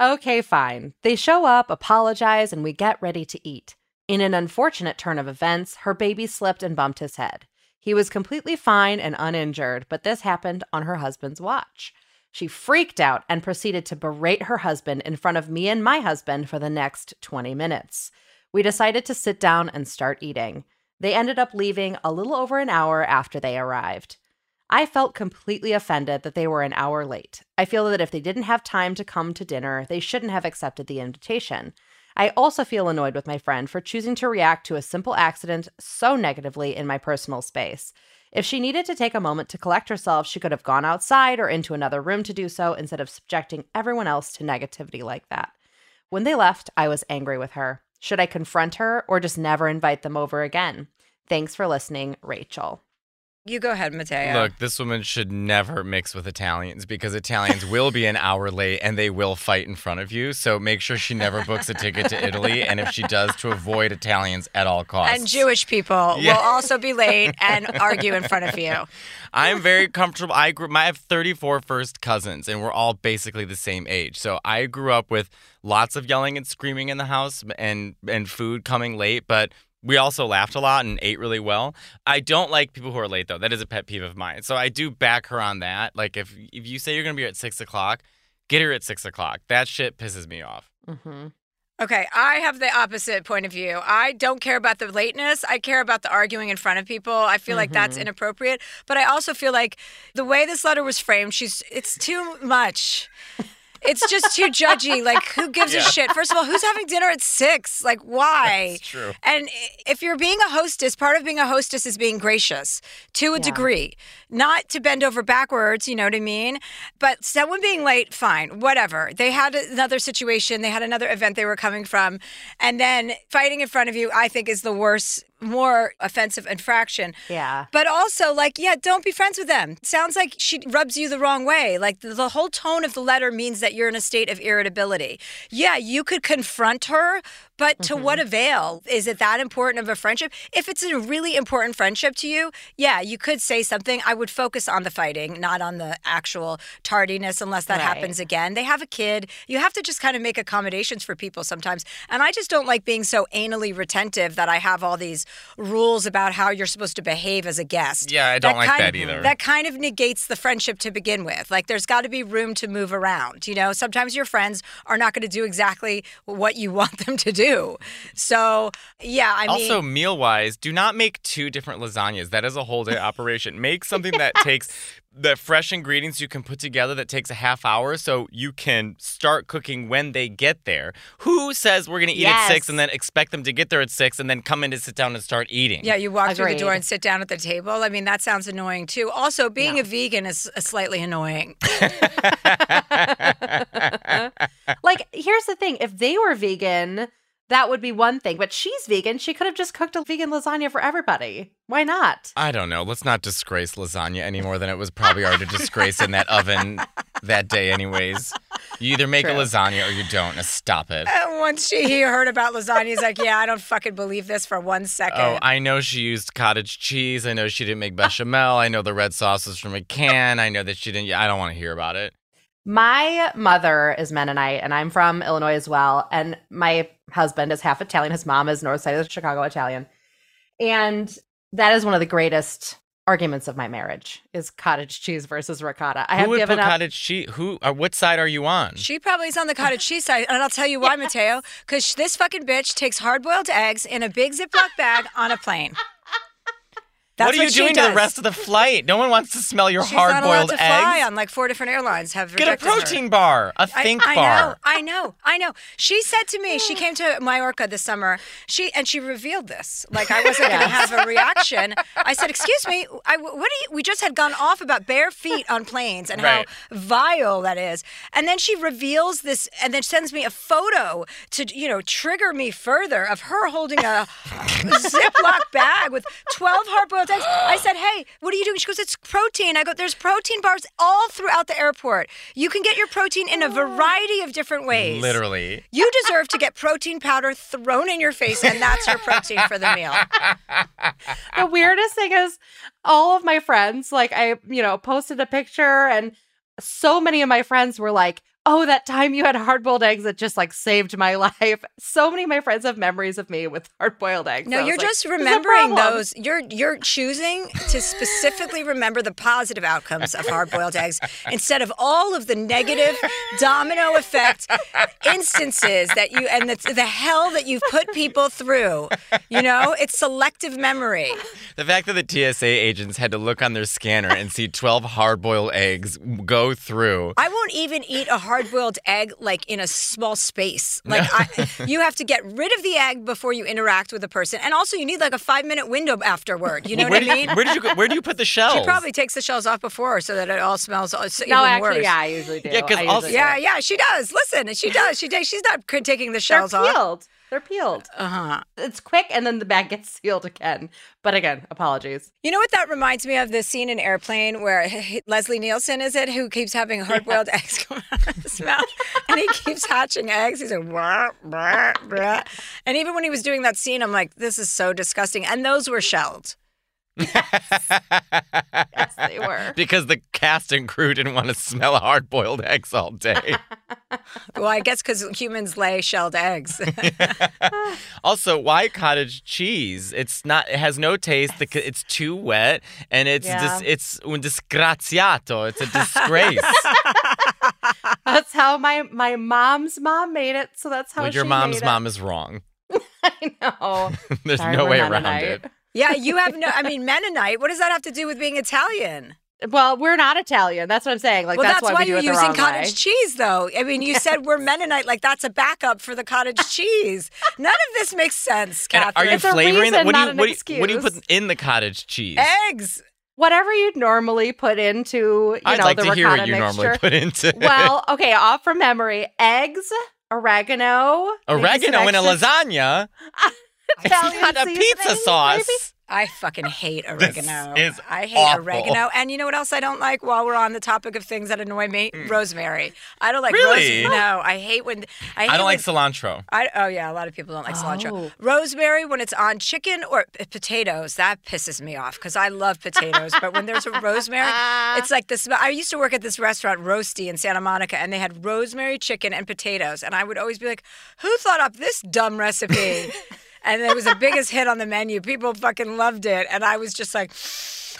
Okay, fine. They show up, apologize, and we get ready to eat. In an unfortunate turn of events, her baby slipped and bumped his head. He was completely fine and uninjured, but this happened on her husband's watch. She freaked out and proceeded to berate her husband in front of me and my husband for the next 20 minutes. We decided to sit down and start eating. They ended up leaving a little over an hour after they arrived. I felt completely offended that they were an hour late. I feel that if they didn't have time to come to dinner, they shouldn't have accepted the invitation. I also feel annoyed with my friend for choosing to react to a simple accident so negatively in my personal space. If she needed to take a moment to collect herself, she could have gone outside or into another room to do so instead of subjecting everyone else to negativity like that. When they left, I was angry with her. Should I confront her or just never invite them over again? Thanks for listening, Rachel. You go ahead, Mateo. Look, this woman should never mix with Italians because Italians will be an hour late and they will fight in front of you. So make sure she never books a ticket to Italy. And if she does, to avoid Italians at all costs. and Jewish people Yeah. will also be late and argue in front of you. I'm very comfortable. I grew. I have 34 first cousins, and we're all basically the same age. So I grew up with lots of yelling and screaming in the house, and and food coming late. But we also laughed a lot and ate really well. I don't like people who are late though. That is a pet peeve of mine. So I do back her on that. Like if if you say you're gonna be here at six o'clock, get here at six o'clock. That shit pisses me off. Mm-hmm. Okay, I have the opposite point of view. I don't care about the lateness. I care about the arguing in front of people. I feel like that's inappropriate. But I also feel like the way this letter was framed, she's it's too much. It's just too judgy. Like, who gives a shit? First of all, who's having dinner at six? Like, why? That's true. And if you're being a hostess, part of being a hostess is being gracious to a degree, not to bend over backwards, you know what I mean? But someone being late, fine, whatever. They had another situation, they had another event they were coming from, and then fighting in front of you, I think, is the worst. More offensive infraction. Yeah. But also, like, yeah, don't be friends with them. Sounds like she rubs you the wrong way. Like, the, the whole tone of the letter means that you're in a state of irritability. Yeah, you could confront her, but to what mm-hmm. avail? Is it that important of a friendship? If it's a really important friendship to you, yeah, you could say something. I would focus on the fighting, not on the actual tardiness, unless that Right. happens again. They have a kid. You have to just kind of make accommodations for people sometimes. And I just don't like being so anally retentive that I have all these rules about how you're supposed to behave as a guest. Yeah, I don't like kind that either. That kind of negates the friendship to begin with. Like there's got to be room to move around. You know, sometimes your friends are not going to do exactly what you want them to do. So, yeah, I mean also, meal wise, do not make two different lasagnas. That is a whole day operation. Make something that takes the fresh ingredients you can put together that takes a half hour so you can start cooking when they get there. Who says we're going to eat at six and then expect them to get there at six and then come in to sit down and start eating? Yeah, you walk through the door and sit down at the table. I mean, that sounds annoying too. Also, being a vegan is uh, slightly annoying. like, here's the thing if they were vegan, that would be one thing. But she's vegan. She could have just cooked a vegan lasagna for everybody. Why not? I don't know. Let's not disgrace lasagna any more than it was probably already disgraced in that oven that day, anyways. You either make a lasagna or you don't. Now stop it. And once she he heard about lasagna, he's like, "Yeah, I don't fucking believe this for one second. Oh, I know she used cottage cheese. I know she didn't make bechamel. I know the red sauce was from a can. I know that she didn't. I don't want to hear about it. My mother is Mennonite, and I'm from Illinois as well. And my husband is half Italian. His mom is north side of Chicago Italian. And that is one of the greatest arguments of my marriage is cottage cheese versus ricotta. I Who have would given put up. cottage cheese? Who? Uh, what side are you on? She probably is on the cottage cheese side, and I'll tell you why, Mateo. Because this fucking bitch takes hard-boiled eggs in a big Ziploc bag on a plane. That's what are you doing to the rest of the flight? No one wants to smell your She's not allowed hard-boiled to fly eggs. on like four different airlines. Have Get a rejected her. protein bar, a I- think I, bar. I know, I know, I know. She said to me, she came to Mallorca this summer. She and she revealed this. Like I wasn't going to have a reaction. I said, "Excuse me, I, what do you?" We just had gone off about bare feet on planes and Right. how vile that is. And then she reveals this, and then sends me a photo to you know trigger me further of her holding a Ziploc bag with twelve I said, "Hey, what are you doing?" She goes, "It's protein." I go, "There's protein bars all throughout the airport. You can get your protein in a oh. variety of different ways. Literally. You deserve to get protein powder thrown in your face, and that's your protein for the meal. the weirdest thing is all of my friends like i you know posted a picture and so many of my friends were like oh that time you had hard-boiled eggs that just like saved my life so many of my friends have memories of me with hard-boiled eggs No, you're like, just "There's remembering those. You're you're choosing to specifically remember the positive outcomes of hard-boiled eggs instead of all of the negative domino effect instances that you and the, the hell that you've put people through. You know, it's selective memory. The fact that the TSA agents had to look on their scanner and see 12 hard-boiled eggs go through. I won't even eat a hard-boiled egg like in a small space. Like I, you have to get rid of the egg before you interact with a person, and also you need like a five-minute window afterward. You know where what I did, mean? where did you where do you put the shells? She probably takes the shells off before so that it all smells uh, it's no even actually worse. yeah i usually do Yeah, 'cause I usually also- do. Yeah, yeah, she does. Listen, she does. She does. She's not taking the they're shells off. Peeled they're peeled Uh-huh. it's quick and then the bag gets sealed again but again apologies You know what that reminds me of? The scene in Airplane where Leslie Nielsen is it who keeps having hard-boiled eggs come out of his mouth, and he keeps hatching eggs. He's like, and even when he was doing that scene, I'm like, this is so disgusting. And those were shelled. yes they were because the cast and crew didn't want to smell hard-boiled eggs all day. Well, I guess because humans lay shelled eggs. also, why cottage cheese? It's not. It has no taste. It's too wet, and it's Yeah. dis, it's un disgraziato. It's a disgrace. that's how my my mom's mom made it so that's how well, your mom's mom is wrong. i know There's Sorry, no way around it. Yeah, you have no. I mean, Mennonite. What does that have to do with being Italian? Well, we're not Italian. That's what I'm saying. Like well, that's, that's, why, why we do you're it using cottage way. cheese, though. I mean, you said we're Mennonite, like that's a backup for the cottage cheese. None of this makes sense, And Catherine. are you It's flavoring reason, it? What do you an what, do you what do you put in the cottage cheese? Eggs. Whatever you'd normally put into, you I'd know, like the to hear ricotta what you mixture. normally put into well, okay, off from memory: eggs, oregano, oregano in a extra lasagna. It's Italian not a pizza sauce. maybe? I fucking hate oregano. This oregano. is I hate awful. oregano. And you know what else I don't like while we're on the topic of things that annoy me? Rosemary. I don't like Mm. Really? rosemary. No, I hate when I, hate I don't like when- cilantro. I, oh yeah, a lot of people don't like cilantro. Oh. Rosemary when it's on chicken or p- potatoes, that pisses me off because I love potatoes. but when there's a rosemary, it's like this. I used to work at this restaurant, Rosti in Santa Monica, and they had rosemary chicken and potatoes, and I would always be like, "Who thought up this dumb recipe?" And it was the biggest hit on the menu. People fucking loved it, and I was just like.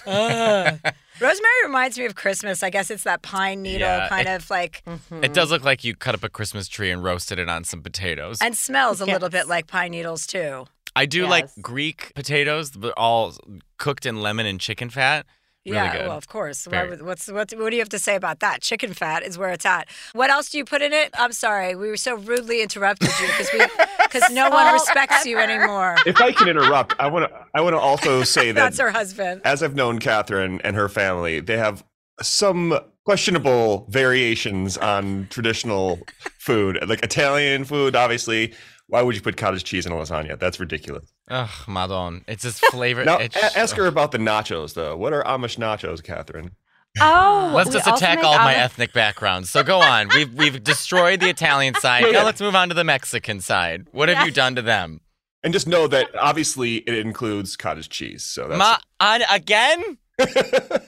"Ugh." Rosemary reminds me of Christmas. I guess it's that pine needle Yeah, kind it- of like, It does look like you cut up a Christmas tree and roasted it on some potatoes. and smells a little bit like pine needles too. I do like Greek potatoes, but all cooked in lemon and chicken fat. Really yeah, good. well, of course. Very. what's what? What do you have to say about that? Chicken fat is where it's at. What else do you put in it? I'm sorry, we were so rudely interrupted you because we because no one respects you anymore. If I can interrupt, I want to I want to also say that That's her husband. as I've known Catherine and her family, they have some questionable variations on traditional food, like Italian food. Obviously, why would you put cottage cheese in a lasagna? That's ridiculous. Ugh, madon. It's just flavor. Now, it's, a- ask her about the nachos, though. What are Amish nachos, Catherine? Oh, Let's just attack all of my ethnic backgrounds. So go on. We've we've destroyed the Italian side. Now let's move on to the Mexican side. What have Yeah. you done to them? And just know that obviously it includes cottage cheese. So that's Ma on again?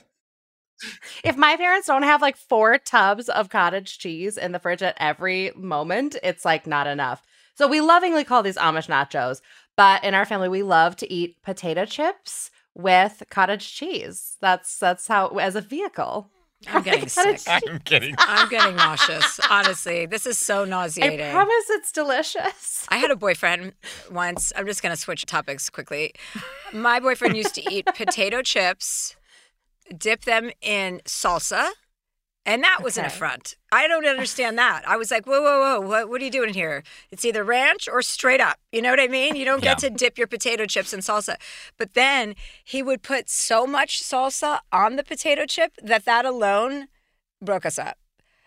If my parents don't have like four tubs of cottage cheese in the fridge at every moment, it's like not enough. So we lovingly call these Amish nachos, but in our family we love to eat potato chips with cottage cheese. That's that's how as a vehicle. I'm getting sick. I'm kidding. I'm getting nauseous. Honestly, this is so nauseating. I promise it's delicious. I had a boyfriend once. I'm just going to switch topics quickly. My boyfriend used to eat potato chips, dip them in salsa, and that was an affront. I don't understand that. I was like, whoa, whoa, whoa, what, what are you doing here? It's either ranch or straight up. You know what I mean? You don't get to dip your potato chips in salsa. But then he would put so much salsa on the potato chip that that alone broke us up.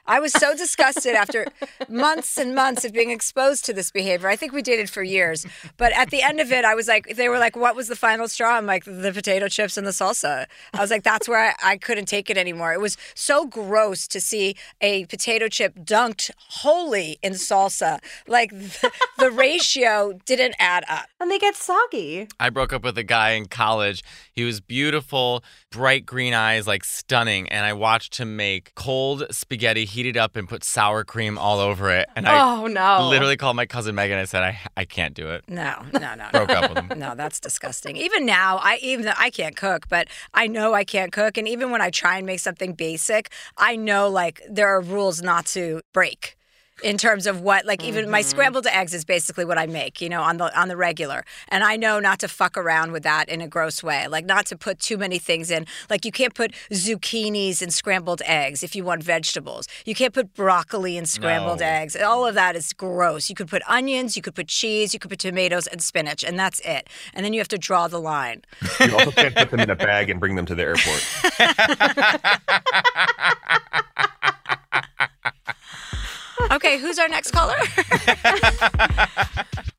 I was so disgusted after months and months of being exposed to this behavior. I think we dated for years. But at the end of it, I was like, they were like, what was the final straw? I'm like, the potato chips and the salsa. I was like, that's where I, I couldn't take it anymore. It was so gross to see a potato chip dunked wholly in salsa. Like the, the ratio didn't add up. And they get soggy. I broke up with a guy in college. He was beautiful, bright green eyes, like stunning. And I watched him make cold spaghetti, heated up, and put sour cream all over it. And I oh no. literally called my cousin Megan. I said, I, I can't do it. No, no, no. no. Broke up with him. No, that's disgusting. Even now, I even though I can't cook, but I know I can't cook, and even when I try and make something basic, I know like there are rules not to break. In terms of what, like even my mm-hmm. scrambled eggs is basically what I make, you know, on the on the regular, and I know not to fuck around with that in a gross way, like not to put too many things in. Like you can't put zucchinis in scrambled eggs if you want vegetables. You can't put broccoli in scrambled No. eggs. All of that is gross. You could put onions, you could put cheese, you could put tomatoes and spinach, and that's it. And then you have to draw the line. You also can't put them in a bag and bring them to the airport. Okay, who's our next caller?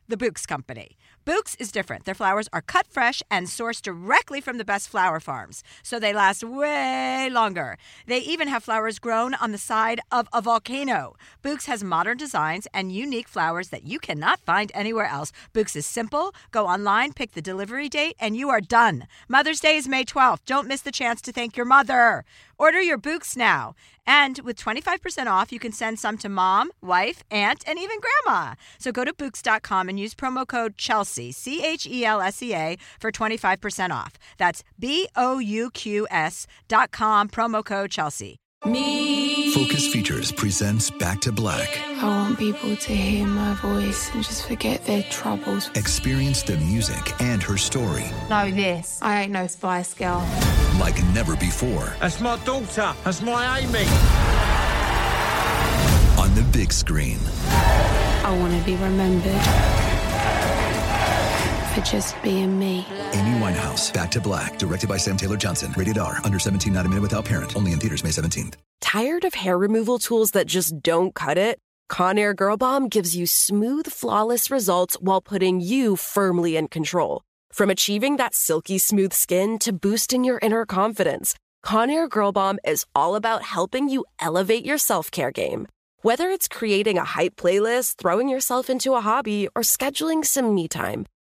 the Bouqs Company. Bouqs is different. Their flowers are cut fresh and sourced directly from the best flower farms, so they last way longer. They even have flowers grown on the side of a volcano. Bouqs has modern designs and unique flowers that you cannot find anywhere else. Bouqs is simple. Go online, pick the delivery date, and you are done. Mother's Day is May 12th. Don't miss the chance to thank your mother. Order your Bouqs now. And with 25% off, you can send some to mom, wife, aunt, and even grandma. So go to Bouqs.com and use promo code Chelsea, C H E L S E A, for 25% off. That's B O U Q S dot com, promo code Chelsea. Me. Focus Features presents Back to Black. I want people to hear my voice and just forget their troubles. Experience the music and her story Know this. I ain't no Spice Girl. like never before That's my daughter. That's my Amy. on the big screen. I want to be remembered for just being me. Amy Winehouse, Back to Black, directed by Sam Taylor Johnson. Rated R, under 17, not a minute without parent. Only in theaters May 17th. Tired of hair removal tools that just don't cut it? Conair Girl Bomb gives you smooth, flawless results while putting you firmly in control. From achieving that silky smooth skin to boosting your inner confidence, Conair Girl Bomb is all about helping you elevate your self care game. Whether it's creating a hype playlist, throwing yourself into a hobby, or scheduling some me time,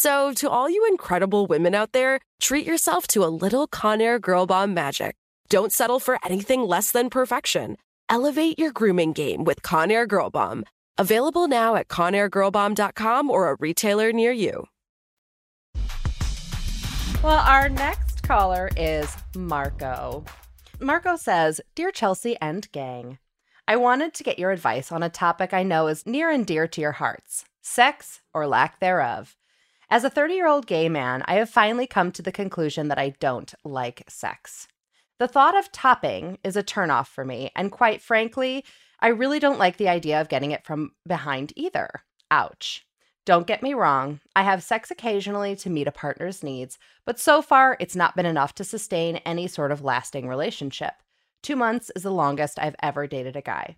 So, to all you incredible women out there, treat yourself to a little Conair Girl Bomb magic. Don't settle for anything less than perfection. Elevate your grooming game with Conair Girl Bomb. Available now at ConairGirlBomb.com or a retailer near you. Well, our next caller is Marco. Marco says Dear Chelsea and gang, I wanted to get your advice on a topic I know is near and dear to your hearts sex or lack thereof. As a 30 year old gay man, I have finally come to the conclusion that I don't like sex. The thought of topping is a turnoff for me, and quite frankly, I really don't like the idea of getting it from behind either. Ouch. Don't get me wrong, I have sex occasionally to meet a partner's needs, but so far it's not been enough to sustain any sort of lasting relationship. Two months is the longest I've ever dated a guy.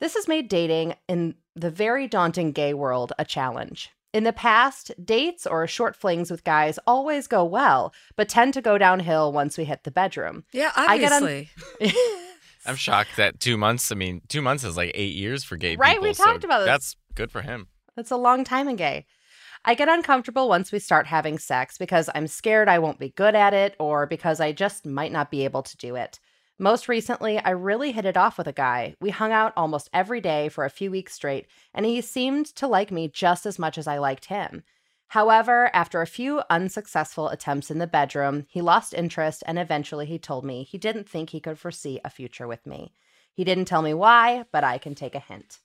This has made dating in the very daunting gay world a challenge. In the past, dates or short flings with guys always go well, but tend to go downhill once we hit the bedroom. Yeah, I get on- obviously. I'm shocked that two months. I mean, two months is like eight years for gay Right, people. Right, we so talked about this. That's good for him. That's a long time in gay. I get uncomfortable once we start having sex because I'm scared I won't be good at it or because I just might not be able to do it. Most recently, I really hit it off with a guy. We hung out almost every day for a few weeks straight, and he seemed to like me just as much as I liked him. However, after a few unsuccessful attempts in the bedroom, he lost interest and eventually he told me he didn't think he could foresee a future with me. He didn't tell me why, but I can take a hint.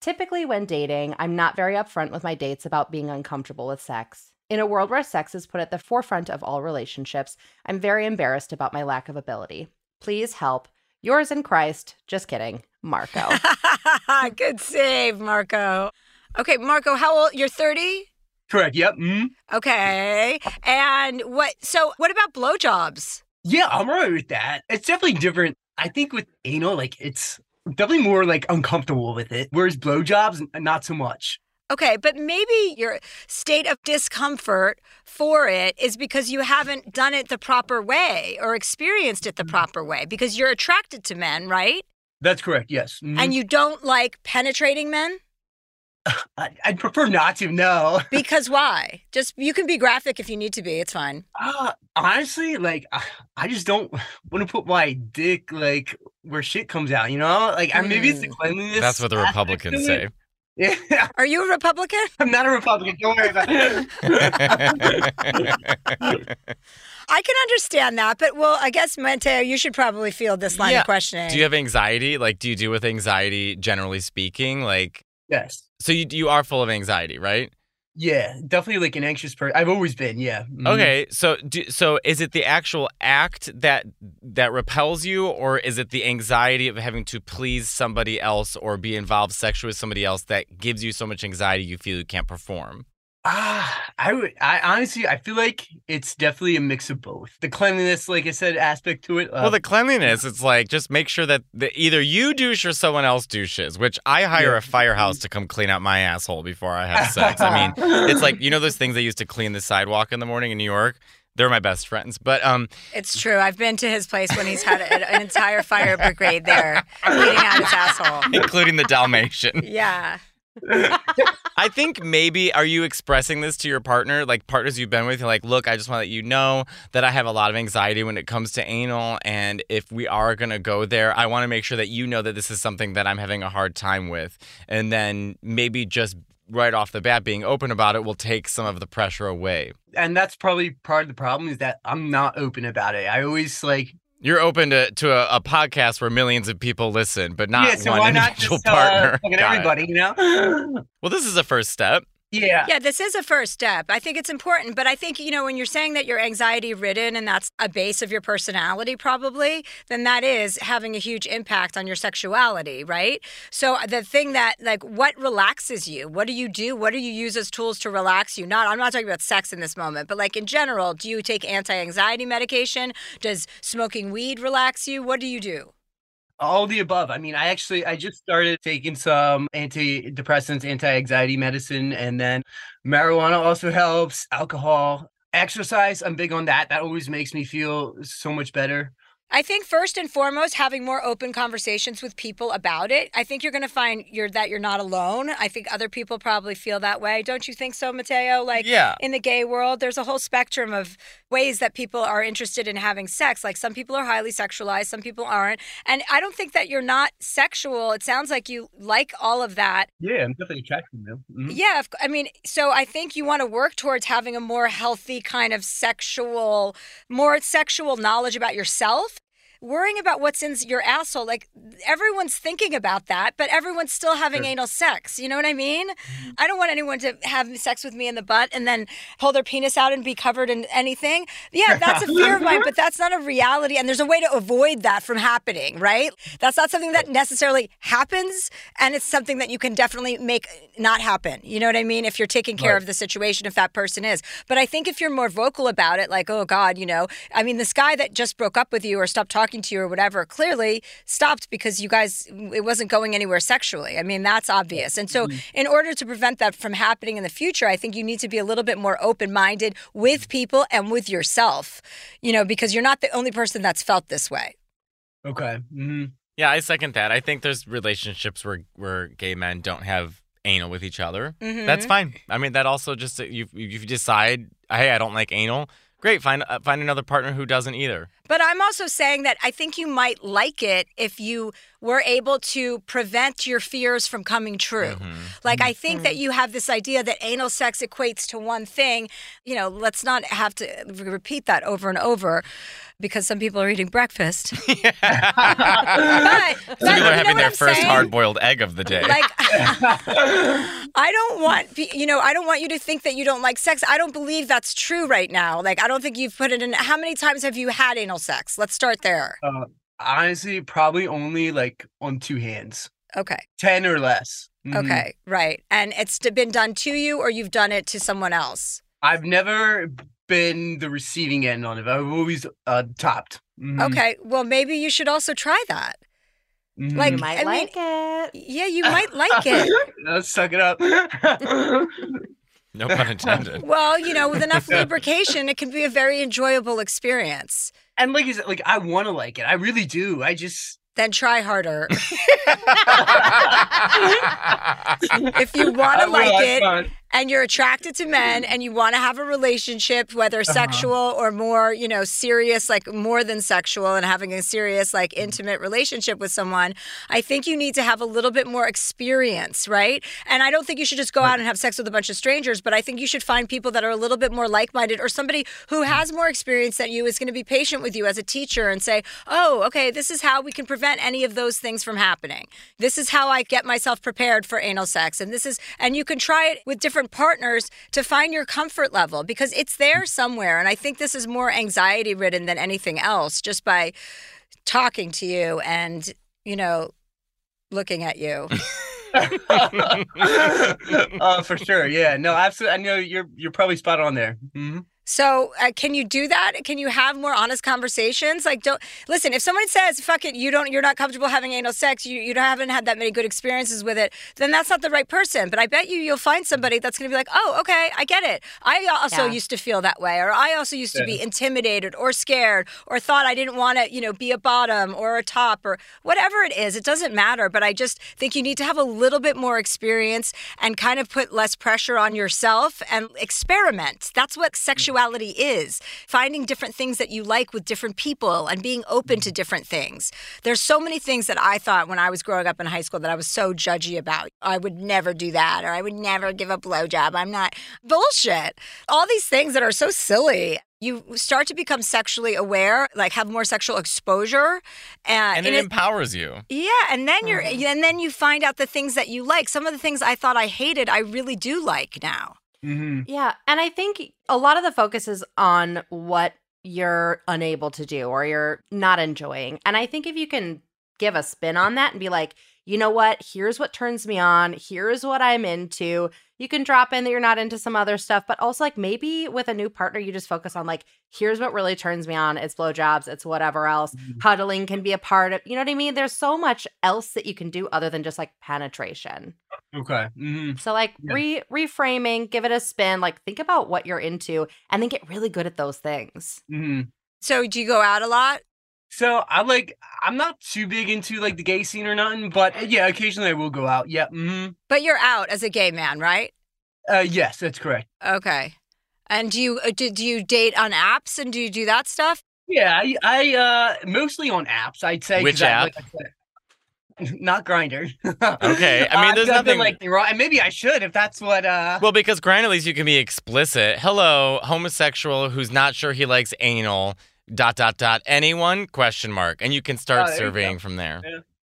Typically, when dating, I'm not very upfront with my dates about being uncomfortable with sex. In a world where sex is put at the forefront of all relationships, I'm very embarrassed about my lack of ability. Please help. Yours in Christ. Just kidding. Marco. Good save, Marco. Okay, Marco, how old? You're 30? Correct. Yep. Mm. Okay. And what? So, what about blowjobs? Yeah, I'm alright with that. It's definitely different. I think with anal, like it's definitely more like uncomfortable with it. Whereas blowjobs, n- not so much. Okay, but maybe your state of discomfort for it is because you haven't done it the proper way or experienced it the proper way because you're attracted to men, right? That's correct. Yes. Mhm. And you don't like penetrating men? I, I'd prefer not to. No. Because why? Just you can be graphic if you need to be. It's fine. Uh, honestly, like I, I just don't want to put my dick like where shit comes out. You know, like I maybe it's the cleanliness. That's what the Republicans say. It. Yeah, Are you a Republican? I'm not a Republican. Don't worry about it. I can understand that, but well, I guess Mateo, you should probably field this line Yeah. of questioning. Do you have anxiety? Like, do you deal with anxiety generally speaking? Like, yes. so you you are full of anxiety, right? Yeah, definitely like an anxious person. I've always been. Yeah. Mhm. Okay, so do, so is it the actual act that that repels you, or is it the anxiety of having to please somebody else or be involved sexually with somebody else that gives you so much anxiety you feel you can't perform? Ah, I would. I honestly, I feel like it's definitely a mix of both. The cleanliness, like I said, aspect to it. uh, well, the cleanliness, it's like just make sure that the, either you douche or someone else douches. Which I hire Yeah. a firehouse to come clean out my asshole before I have sex. I mean, it's like you know those things they used to clean the sidewalk in the morning in New York. They're my best friends, but um, It's true. I've been to his place when he's had a, an entire fire brigade there cleaning out his asshole. including the Dalmatian. Yeah. I think maybe are you expressing this to your partner, like partners you've been with? You're like, look, I just want to let you know that I have a lot of anxiety when it comes to anal, and if we are gonna go there, I want to make sure that you know that this is something that I'm having a hard time with, and then maybe just right off the bat being open about it will take some of the pressure away. and that's probably part of the problem is that I'm not open about it. I always like You're open to, to a, a podcast where millions of people listen, but not yeah. So one why not individual just uh, partner. fucking Got it. everybody? You know? Well, this is a first step. Yeah. Yeah, this is a first step. I think it's important, but I think, you know, when you're saying that you're anxiety ridden and that's a base of your personality, probably, then that is having a huge impact on your sexuality, right? So uh, the thing that, like, what relaxes you? What do you do? What do you use as tools to relax you? Not, I'm not talking about sex in this moment, but like in general, do you take anti anxiety medication? Does smoking weed relax you? What do you do? All the above. I mean, I actually I just started taking some antidepressants, anti-anxiety medicine, and then marijuana also helps. Alcohol. exercise. I'm big on that. That always makes me feel so much better. I think first and foremost, having more open conversations with people about it. I think you're going to find you're that you're not alone. I think other people probably feel that way. Don't you think so, Mateo? Like Yeah. in the gay world, there's a whole spectrum of ways that people are interested in having sex. Like some people are highly sexualized, some people aren't. And I don't think that you're not sexual. It sounds like you like all of that. Yeah, I'm definitely attracted to them. Mhm. Yeah, I mean, so I think you want to work towards having a more healthy kind of sexual, more sexual knowledge about yourself. Worrying about what's in your asshole, like everyone's thinking about that, but everyone's still having Sure. anal sex. You know what I mean? Mm-hmm. I don't want anyone to have sex with me in the butt and then pull their penis out and be covered in anything. Yeah, that's a fear of mine, but that's not a reality. And there's a way to avoid that from happening, right? That's not something that necessarily happens, and it's something that you can definitely make not happen. You know what I mean? If you're taking care Right. of the situation, if that person is. But I think if you're more vocal about it, like, oh God, you know, I mean, this guy that just broke up with you or stopped talking to you or whatever clearly stopped because you guys, it wasn't going anywhere sexually. I mean, that's obvious. And so, in order to prevent that from happening in the future, I think you need to be a little bit more open minded with people and with yourself, you know, because you're not the only person that's felt this way. Okay. hmm Yeah, I second that. I think there's relationships where where gay men don't have anal with each other. That's Mhm. fine. I mean, that also just you you decide, hey, I don't like anal. Great, find uh, find another partner who doesn't either. But I'm also saying that I think you might like it if you were able to prevent your fears from coming true. Mm-hmm. Like, I mm-hmm. think that you have this idea that anal sex equates to one thing. You know, let's not have to repeat that over and over because some people are eating breakfast. but, Some but people are having their I'm first hard boiled egg of the day. Like, I don't want you know. I don't want you to think that you don't like sex. I don't believe that's true right now. Like, I don't think you've put it in. How many times have you had anal sex? Let's start there. Uh, honestly, probably only like on two hands, Okay. ten or less. Mhm. Okay. Right. And it's been done to you, or you've done it to someone else. I've never been the receiving end on it. I've always uh, topped. Mhm. Okay. Well, maybe you should also try that. Mhm. Like, You might I like mean, Yeah, you might like it. Let's suck it up. no pun intended. Well, you know, with enough lubrication, it can be a very enjoyable experience. And like, you said, like I want to like it. I really do. I just Then try harder. if you want to like it fun. And you're attracted to men and you want to have a relationship, whether Uh-huh. sexual or more, you know, serious, like more than sexual, and having a serious, like Mm-hmm. intimate relationship with someone, I think you need to have a little bit more experience, right? And I don't think you should just go out and have sex with a bunch of strangers, but I think you should find people that are a little bit more like minded or somebody who Mm-hmm. has more experience than you is going to be patient with you as a teacher and say, oh, okay, this is how we can prevent any of those things from happening. This is how I get myself prepared for anal sex. And this is, and you can try it with different partners to find your comfort level because it's there somewhere. And I think this is more anxiety ridden than anything else just by talking to you and, you know, looking at you. uh, for sure. Yeah. No, absolutely. I know you're you're probably spot on there. Mhm. So, uh, can you do that? Can you have more honest conversations? Like, don't listen. If someone says, "Fuck it," you don't, you're not comfortable having anal sex. You you haven't had that many good experiences with it. Then that's not the right person. But I bet you you'll find somebody that's going to be like, "Oh, okay, I get it. I also Yeah. used to feel that way, or I also used to be intimidated or scared, or thought I didn't want to, you know, be a bottom or a top or whatever it is. It doesn't matter. But I just think you need to have a little bit more experience and kind of put less pressure on yourself and experiment. That's what sexuality is finding different things that you like with different people and being open to different things. There's so many things that I thought when I was growing up in high school that I was so judgy about. I would never do that or I would never give a blowjob. I'm not bullshit. All these things that are so silly. You start to become sexually aware, like have more sexual exposure, uh, and, and in it empowers you. yeah, and then you're mm-hmm. and then you find out the things that you like. Some of the things I thought I hated, I really do like now. Mhm. Yeah. And I think a lot of the focus is on what you're unable to do or you're not enjoying. And I think if you can give a spin on that and be like, you know what? Here's what turns me on. Here's what I'm into. You can drop in that you're not into some other stuff, but also like maybe with a new partner, you just focus on like, here's what really turns me on. It's blowjobs, it's whatever else. Huddling can be a part of, you know what I mean? There's so much else that you can do other than just like penetration. Okay. hmm So like Yeah. re reframing, give it a spin, like think about what you're into and then get really good at those things. hmm So do you go out a lot? So I like I'm not too big into like the gay scene or nothing, but uh, yeah, occasionally I will go out. Yeah. hmm But you're out as a gay man, right? Uh, yes, that's correct. Okay. And do you uh, do, do you date on apps and do you do that stuff? Yeah, I, I uh mostly on apps. I'd say Which I- app? like I said, not Grindr. Okay, I mean, there's nothing- like wrong. And maybe I should if that's what. uh Well, because grind at least you can be explicit. Hello, homosexual who's not sure he likes anal. Dot dot dot. Anyone? Question mark. And you can start Oh, surveying from there.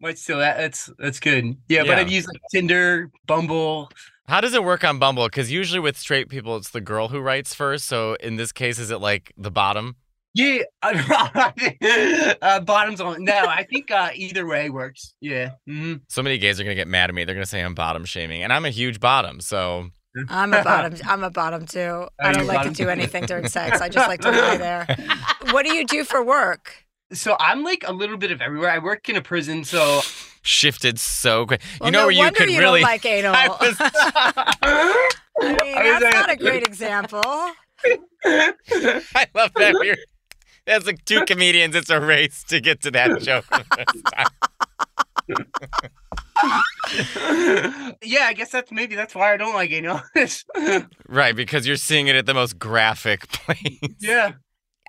But still, that, that's that's good. Yeah, but I've used like Tinder, Bumble. How does it work on Bumble? Because usually with straight people, it's the girl who writes first. So in this case, is it like the bottom? Yeah, uh, bottoms on. No, I think uh, either way works. Yeah. hmm So many gays are gonna get mad at me. They're gonna say I'm bottom shaming, and I'm a huge bottom. So I'm a bottom. I'm a bottom too. I don't like to do anything during sex. I just like to lie there. What do you do for work? So I'm like a little bit of everywhere. I work in a prison, so shifted so quick. Well, you know no where you could you really. don't like anal. I was- I mean, I was that's not a great example. I love that. We're, that's like two comedians. It's a race to get to that joke. yeah, I guess that's maybe that's why I don't like anal. right, because you're seeing it at the most graphic place. yeah.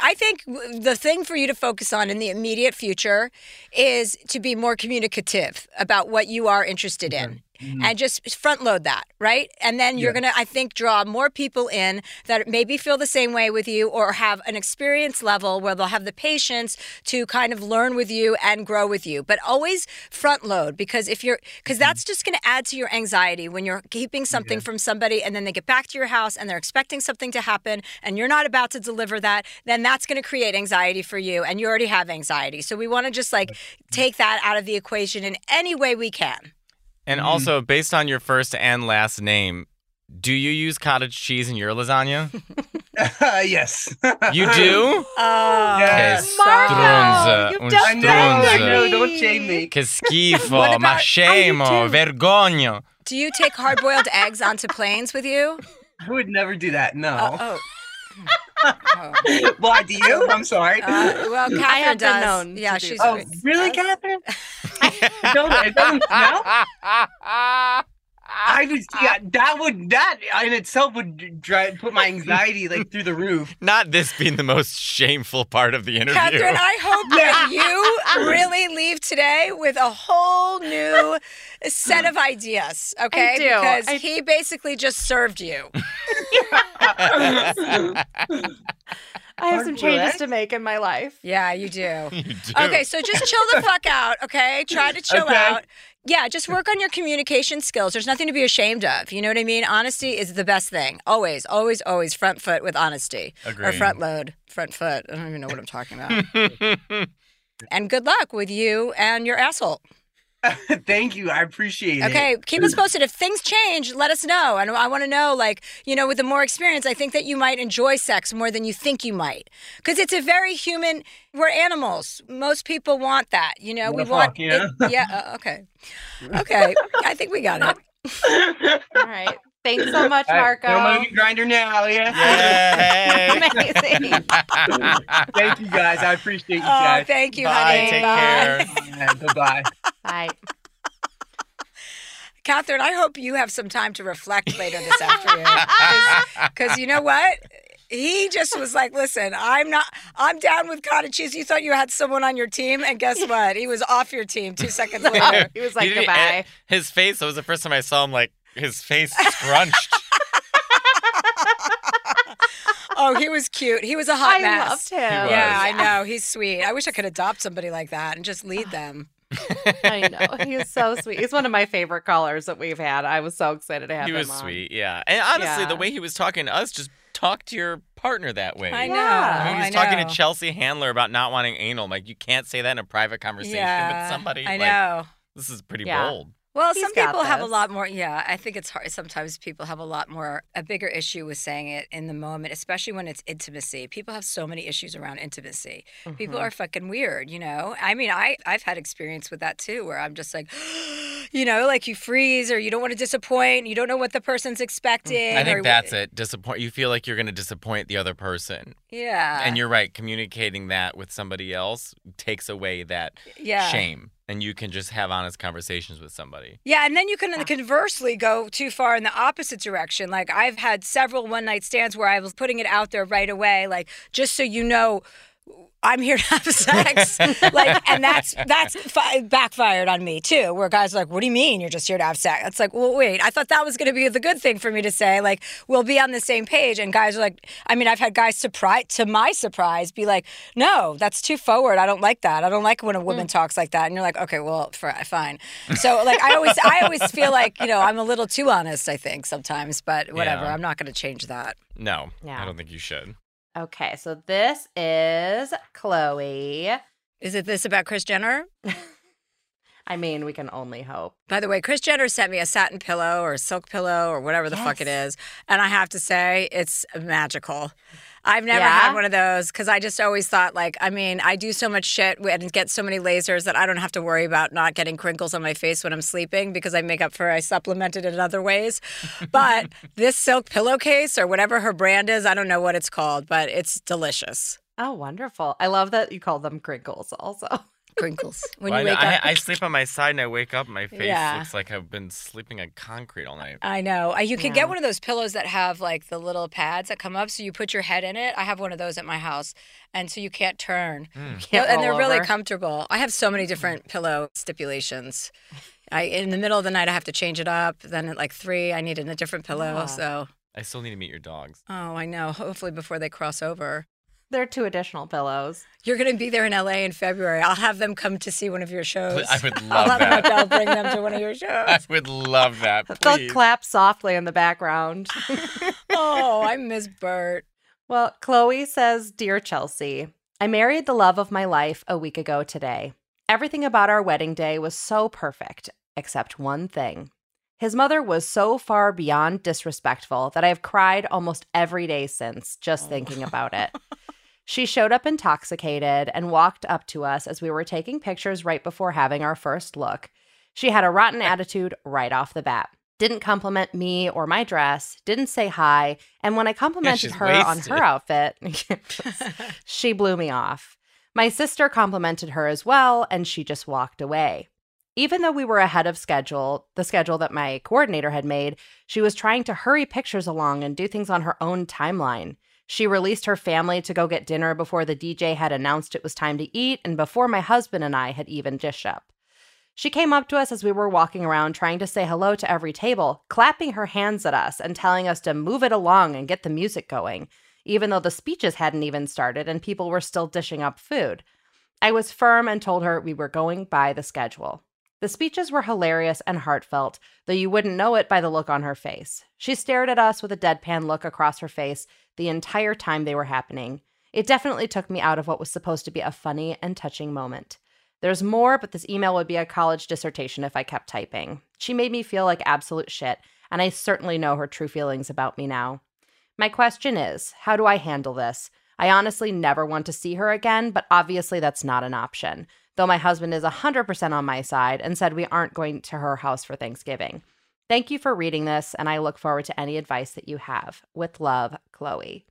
I think the thing for you to focus on in the immediate future is to be more communicative about what you are interested in. Mm-hmm. Mm-hmm. And just front load that, right? And then you're Yeah. going to, I think, draw more people in that maybe feel the same way with you or have an experience level where they'll have the patience to kind of learn with you and grow with you. But always front load because if you're, because mm-hmm. that's just going to add to your anxiety when you're keeping something from somebody and then they get back to your house and they're expecting something to happen and you're not about to deliver that, then that's going to create anxiety for you and you already have anxiety. So we want to just like take that out of the equation in any way we can. And also, based on your first and last name, do you use cottage cheese in your lasagna? yes. You do? Oh, Yeah. Che Marco, strunza, you've un done I know, I strunza. know. Don't shame me. Che schifo, What ma scemo, vergogno. Do you take hard boiled eggs onto planes with you? I would never do that. No. Uh, oh. Why do you? I'm sorry. Uh, well, Catherine I have been does. known yeah, to she's. oh, really, Catherine? it doesn't, it doesn't smell? I was, yeah, that would, that in itself would drive, put my anxiety like through the roof. Not this being the most shameful part of the interview. Catherine, I hope that you really leave today with a whole new set of ideas, okay? do. Because I- he basically just served you. I have some changes to make in my life. Yeah, you do. You do. Okay, so just chill the fuck out, okay? Try to chill Okay. out. Yeah, just work on your communication skills. There's nothing to be ashamed of. You know what I mean? Honesty is the best thing. Always, always, always front foot with honesty. Or front load. Front foot. I don't even know what I'm talking about. and good luck with you and your asshole. Thank you. I appreciate it. Okay, keep us posted. If things change, let us know. And I want to know, like, you know, with the more experience, I think that you might enjoy sex more than you think you might. Because it's a very human, we're animals. Most people want that. You know, we Wanna want. fuck, yeah. it- yeah, uh, okay. Okay, I think we got it. All right. Thanks so much, Marco. I'm on Grindr now. Yeah. Yay. Amazing. Thank you guys. I appreciate you Oh, thank you, Bye. honey. Take Bye. care. Bye bye. Bye. Catherine, I hope you have some time to reflect later this afternoon. Because you know what? He just was like, listen, I'm not, I'm down with cottage cheese. You thought you had someone on your team, and guess what? He was off your team two seconds later. He was like, didn't- goodbye. His face, that was the first time I saw him, like, his face scrunched. Oh, he was cute. He was a hot I mess. loved him. was. Yeah, I know. He's sweet. I wish I could adopt somebody like that and just lead them. I know. He's so sweet. He's one of my favorite callers that we've had. I was so excited to have him. he him was on. sweet, yeah. And honestly, the way he was talking to us, just talk to your partner that way. I know. Yeah. I mean, he was I talking know. to Chelsea Handler about not wanting anal. I'm like, you can't say that in a private conversation yeah, with somebody. I Like, know. This is pretty Yeah. bold. Well, He's some people have a lot more. Yeah, I think it's hard. Sometimes people have a lot more, a bigger issue with saying it in the moment, especially when it's intimacy. People have so many issues around intimacy. People Mhm. are fucking weird, you know? I mean, I, I've had experience with that too, where I'm just like, you know, like you freeze or you don't want to disappoint. You don't know what the person's mm, expecting. I think wh- that's it. Disappoint. You feel like you're going to disappoint the other person, Yeah. and you're right. Communicating that with somebody else takes away that yeah. shame, and you can just have honest conversations with somebody. Yeah, and then you can conversely go too far in the opposite direction. Like I've had several one night stands where I was putting it out there right away, like just so you know. I'm here to have sex, like, and that's that's fi- backfired on me too. Where guys are like, "What do you mean you're just here to have sex?" It's like, well, wait, I thought that was going to be the good thing for me to say. Like, we'll be on the same page, and guys are like, I mean, I've had guys surprise to my surprise be like, "No, that's too forward. I don't like that. I don't like when a woman hmm. talks like that." And you're like, "Okay, well, for, fine." So, like, I always, I always feel like you know, I'm a little too honest. I think sometimes, but whatever. Yeah. I'm not going to change that. No, Yeah. I don't think you should. Okay, so this is Chloe. Is it this about Kris Jenner? I mean, we can only hope. By the way, Kris Jenner sent me a satin pillow or a silk pillow or whatever the fuck it is. And I have to say, it's magical. I've never Yeah? had one of those because I just always thought, like, I mean, I do so much shit and get so many lasers that I don't have to worry about not getting crinkles on my face when I'm sleeping because I make up for I supplemented it in other ways. But this silk pillowcase or whatever her brand is, I don't know what it's called, but it's delicious. Oh, wonderful. I love that you call them crinkles also. Crinkles. When Well, you I, wake I, up. I sleep on my side and I wake up, my face Yeah. looks like I've been sleeping on concrete all night. I know. Uh, You can Yeah. get one of those pillows that have like the little pads that come up, so you put your head in it. I have one of those at my house, and so you can't turn. Can't and they're really comfortable. I have so many different pillow stipulations. I in the middle of the night I have to change it up. Then at like three I need a different pillow. So I still need to meet your dogs. oh, I know. Hopefully before they cross over. There are two additional pillows. You're going to be there in LA in February. I'll have them come to see one of your shows. I would I'll love that. I'll bring them to one of your shows. I would love that. They'll clap softly in the background. oh, I miss Bert. Well, Chloe says, Dear Chelsea, I married the love of my life a week ago today. Everything about our wedding day was so perfect, except one thing. His mother was so far beyond disrespectful that I have cried almost every day since just oh. thinking about it. She showed up intoxicated and walked up to us as we were taking pictures right before having our first look. She had a rotten attitude right off the bat. Didn't compliment me or my dress, didn't say hi, and when I complimented she's her on her outfit, she blew me off. My sister complimented her as well, and she just walked away. Even though we were ahead of schedule, the schedule that my coordinator had made, she was trying to hurry pictures along and do things on her own timeline. She released her family to go get dinner before the DJ had announced it was time to eat and before my husband and I had even dished up. She came up to us as we were walking around trying to say hello to every table, clapping her hands at us and telling us to move it along and get the music going, even though the speeches hadn't even started and people were still dishing up food. I was firm and told her we were going by the schedule. The speeches were hilarious and heartfelt, though you wouldn't know it by the look on her face. She stared at us with a deadpan look across her face the entire time they were happening. It definitely took me out of what was supposed to be a funny and touching moment. There's more, but this email would be a college dissertation if I kept typing. She made me feel like absolute shit, and I certainly know her true feelings about me now. My question is how do I handle this? I honestly never want to see her again, but obviously that's not an option, though my husband is 100% on my side and said we aren't going to her house for Thanksgiving. Thank you for reading this, and I look forward to any advice that you have. With love, Chloe.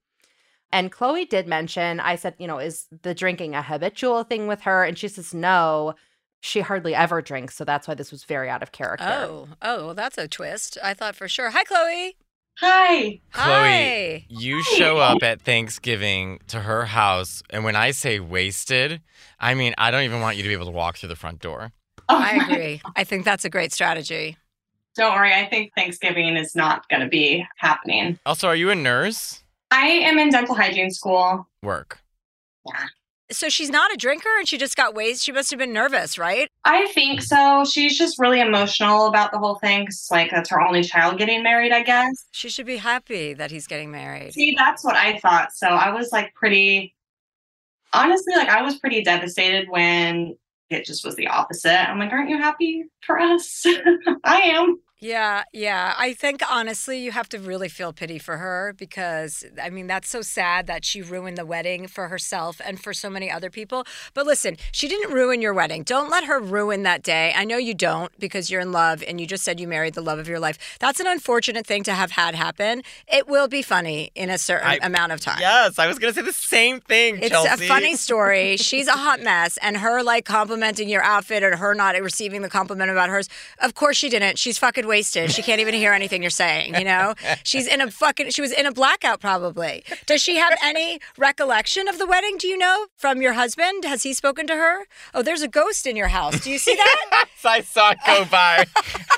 And Chloe did mention, I said, you know, is the drinking a habitual thing with her? And she says, no, she hardly ever drinks. So that's why this was very out of character. Oh, oh, that's a twist. I thought for sure. Hi, Chloe. Hi. Chloe, Hi. you show up at Thanksgiving to her house, and when I say wasted, I mean I don't even want you to be able to walk through the front door. Oh I my- agree. I think that's a great strategy. Don't worry. I think Thanksgiving is not going to be happening. Also, are you a nurse? I am in dental hygiene school. Work. So she's not a drinker and she just got wasted. She must have been nervous, right? I think so. She's just really emotional about the whole thing 'cause, like, that's her only child getting married, I guess. She should be happy that he's getting married. See, that's what I thought. So I was like pretty, honestly, like, I was pretty devastated when it just was the opposite. I'm like, aren't you happy for us? I am. Yeah, yeah. I think honestly, you have to really feel pity for her because, I mean, that's so sad that she ruined the wedding for herself and for so many other people. But listen, she didn't ruin your wedding. Don't let her ruin that day. I know you don't because you're in love and you just said you married the love of your life. That's an unfortunate thing to have had happen. It will be funny in a certain I- amount of time. Yes, I was gonna say the same thing. It's Chelsea. a funny story. She's a hot mess, and her like complimenting your outfit and her not receiving the compliment about hers. Of course she didn't. She's fucking wasted. She can't even hear anything you're saying. You know, she's in a fucking. She was in a blackout probably. Does she have any recollection of the wedding? Do you know from your husband? Has he spoken to her? Oh, there's a ghost in your house. Do you see that? I saw it go by.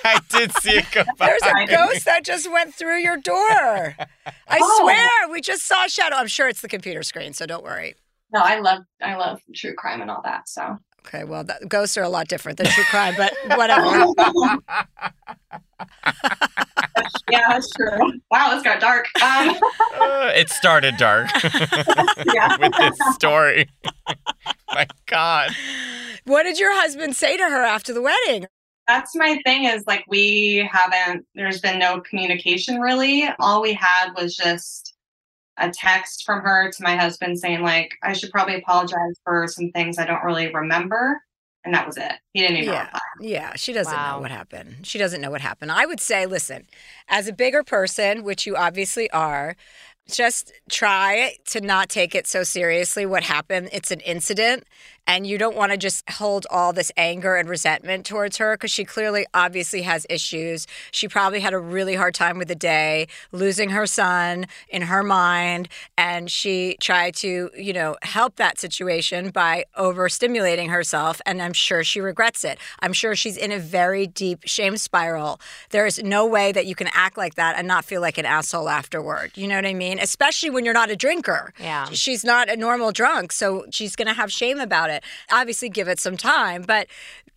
I did see it go by. There's a ghost that just went through your door. I Oh. swear, we just saw a shadow. I'm sure it's the computer screen, so don't worry. No, I love I love true crime and all that. So Okay, well, that, ghosts are a lot different than true crime, but whatever. yeah, that's true. Wow, this got dark. Um, Uh, it started dark yeah. with this story. My God. what did your husband say to her after the wedding? That's my thing is like we haven't there's been no communication really. All we had was just a text from her to my husband saying like I should probably apologize for some things I don't really remember. And that was it. He didn't even Yeah. reply. Yeah, she doesn't Wow. know what happened. She doesn't know what happened. I would say, listen, as a bigger person, which you obviously are, just try to not take it so seriously what happened. It's an incident, and you don't want to just hold all this anger and resentment towards her because she clearly, obviously, has issues. She probably had a really hard time with the day, losing her son in her mind, and she tried to, you know, help that situation by overstimulating herself, and I'm sure she regrets it. I'm sure she's in a very deep shame spiral. There is no way that you can act like that and not feel like an asshole afterward. You know what I mean? Especially when you're not a drinker. Yeah. She's not a normal drunk, so she's going to have shame about it. Obviously, give it some time, but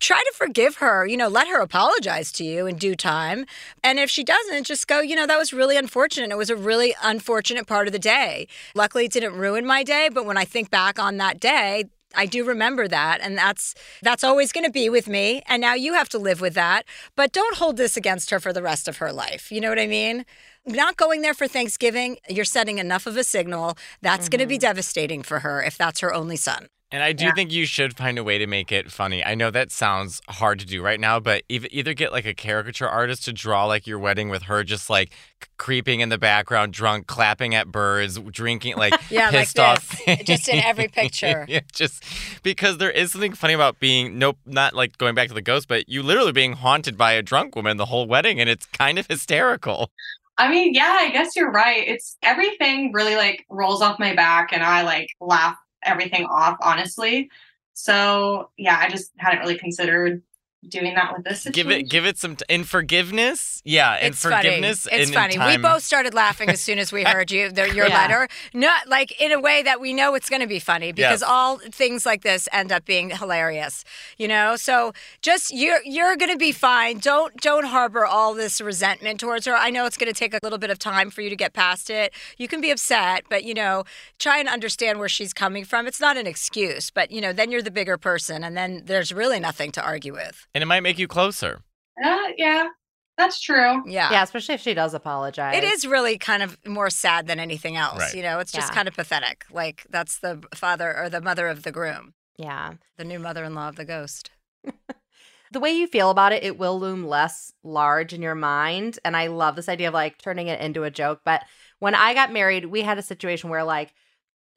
try to forgive her. You know, let her apologize to you in due time. And if she doesn't, just go, you know, that was really unfortunate. It was a really unfortunate part of the day. Luckily, it didn't ruin my day, but when I think back on that day, I do remember that and that's that's always going to be with me and now you have to live with that but don't hold this against her for the rest of her life you know what I mean not going there for Thanksgiving you're setting enough of a signal that's going to be mm-hmm. devastating for her if that's her only son And I do think you should find a way to make it funny. I know that sounds hard to do right now, but eith- either get like a caricature artist to draw like your wedding with her just like c- creeping in the background, drunk, clapping at birds, drinking like Yeah, like pissed off. this, uh, just in every picture. yeah, just because there is something funny about being nope, not like going back to the ghost, but you literally being haunted by a drunk woman the whole wedding, and it's kind of hysterical. I mean, yeah, I guess you're right. It's everything really like rolls off my back and I like laugh everything off, honestly. So yeah, I just hadn't really considered doing that with this Give it, give it some t- in forgiveness. Yeah, in it's forgiveness. funny. It's and in funny. time- We both started laughing as soon as we heard you the, your Yeah. letter. Not like in a way that we know it's going to be funny because Yes. all things like this end up being hilarious. You know, so just you're you're going to be fine. Don't don't harbor all this resentment towards her. I know it's going to take a little bit of time for you to get past it. You can be upset, but you know, try and understand where she's coming from. It's not an excuse, but you know, then you're the bigger person, and then there's really nothing to argue with. And it might make you closer. Uh, yeah, that's true. Yeah. Yeah, especially if she does apologize. It is really kind of more sad than anything else. Right. You know, it's just Yeah. kind of pathetic. Like that's the father or the mother of the groom, Yeah. the new mother-in-law of the ghost. the way you feel about it, it will loom less large in your mind. And I love this idea of like turning it into a joke. But when I got married, we had a situation where like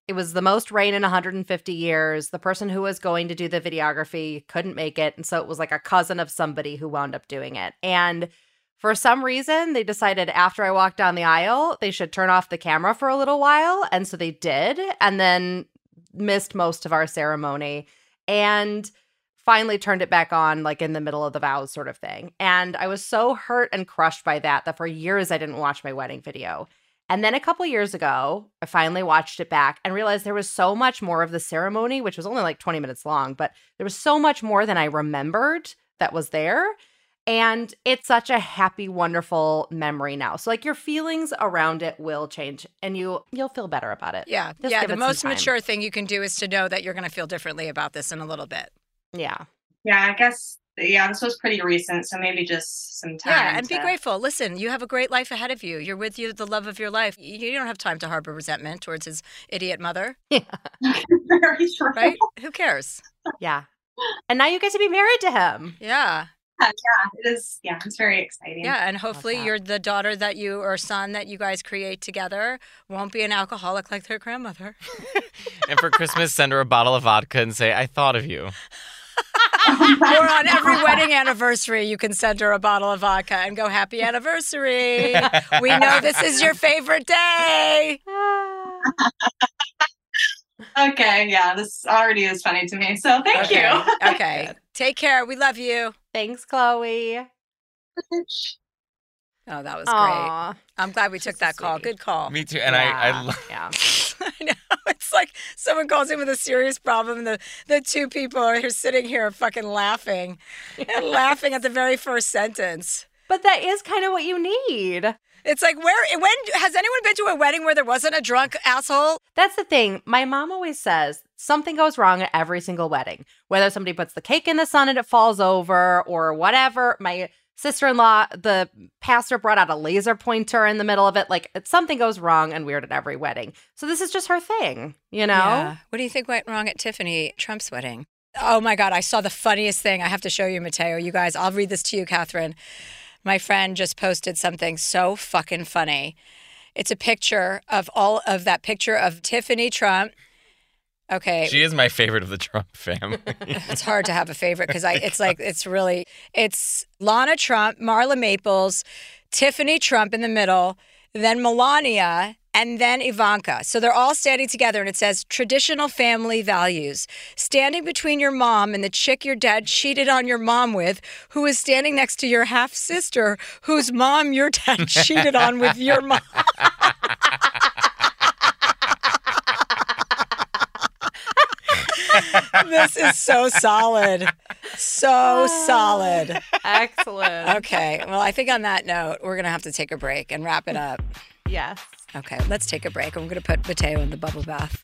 it was the most rain in 150 years. The person who was going to do the videography couldn't make it. And so it was like a cousin of somebody who wound up doing it. And for some reason, they decided after I walked down the aisle, they should turn off the camera for a little while. And so they did. And then missed most of our ceremony. And finally turned it back on like in the middle of the vows sort of thing. And I was so hurt and crushed by that that for years I didn't watch my wedding video. And then a couple years ago, I finally watched it back and realized there was so much more of the ceremony, which was only like 20 minutes long, but there was so much more than I remembered that was there. And it's such a happy, wonderful memory now. So like your feelings around it will change and you you'll feel better about it. Yeah, Just yeah. The most mature thing you can do is to know that you're going to feel differently about this in a little bit. Yeah. Yeah, I guess. Yeah, this was pretty recent, so maybe just some time. Yeah, and be grateful. Listen, you have a great life ahead of you. You're with you, the love of your life. You you don't have time to harbor resentment towards his idiot mother, Yeah. Very true. right? Who cares? Yeah. And now you get to be married to him. Yeah. Uh, yeah, it is. Yeah, it's very exciting. Yeah, and hopefully that. you're the daughter that you or son that you guys create together won't be an alcoholic like their grandmother. And for Christmas, send her a bottle of vodka and say, I thought of you. Or on every wedding anniversary, you can send her a bottle of vodka and go, Happy anniversary. We know this is your favorite day. Okay. Yeah, this already is funny to me. So thank okay. you. okay. Take care. We love you. Thanks, Chloe. Oh, that was great. I'm glad we took so that call. Good call. Me too. And I, I Yeah. lo- yeah. I know. It's like someone calls in with a serious problem. And the, the two people are here sitting here fucking laughing and laughing at the very first sentence. But that is kind of what you need. It's like, where, when, has anyone been to a wedding where there wasn't a drunk asshole? That's the thing. My mom always says something goes wrong at every single wedding, whether somebody puts the cake in the sun and it falls over or whatever. My sister in law, the pastor brought out a laser pointer in the middle of it. Like something goes wrong and weird at every wedding. So this is just her thing, you know? Yeah. What do you think went wrong at Tiffany Trump's wedding? Oh my God, I saw the funniest thing. I have to show you, Matteo. You guys, I'll read this to you, Catherine. My friend just posted something so fucking funny. It's a picture of all of that picture of Tiffany Trump. Okay. she is my favorite of the Trump family. it's hard to have a favorite because I it's like it's really it's Lara Trump, Marla Maples, Tiffany Trump in the middle, then Melania, and then Ivanka. So they're all standing together and it says traditional family values. Standing between your mom and the chick your dad cheated on your mom with, who is standing next to your half sister, whose mom your dad cheated on with your mom. This is so solid. So solid. Excellent. Okay. Well, I think on that note, we're going to have to take a break and wrap it up. Yes. Okay. Let's take a break. I'm going to put Matteo in the bubble bath.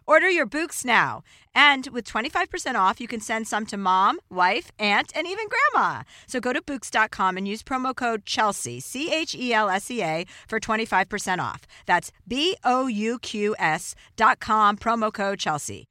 Order your Bouqs now. And with 25% off, you can send some to mom, wife, aunt, and even grandma. So go to Bouqs.com and use promo code Chelsea, C H E L S E A, for 25% off. That's B O U Q S dot com, promo code Chelsea.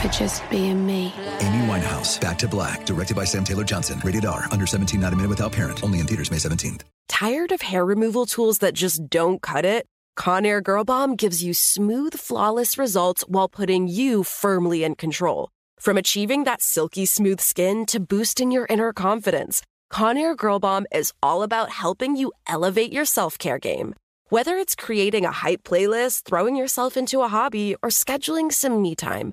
for just being me. Amy Winehouse, Back to Black, directed by Sam Taylor Johnson. Rated R, under 17, not a minute without parent. Only in theaters May 17th. Tired of hair removal tools that just don't cut it? Conair Girl Bomb gives you smooth, flawless results while putting you firmly in control. From achieving that silky smooth skin to boosting your inner confidence, Conair Girl Bomb is all about helping you elevate your self care game. Whether it's creating a hype playlist, throwing yourself into a hobby, or scheduling some me time,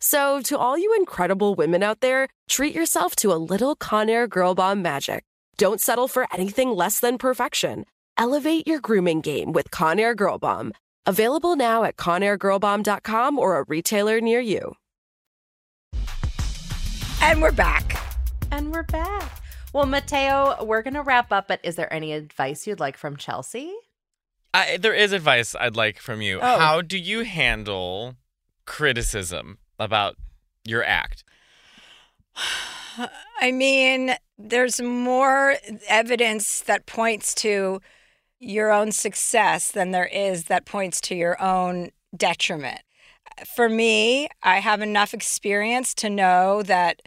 So, to all you incredible women out there, treat yourself to a little Conair Girl Bomb magic. Don't settle for anything less than perfection. Elevate your grooming game with Conair Girl Bomb. Available now at ConairGirlBomb.com or a retailer near you. And we're back. And we're back. Well, Matteo, we're going to wrap up, but is there any advice you'd like from Chelsea? I, there is advice I'd like from you. Oh. How do you handle criticism about your act? I mean, there's more evidence that points to your own success than there is that points to your own detriment. For me, I have enough experience to know that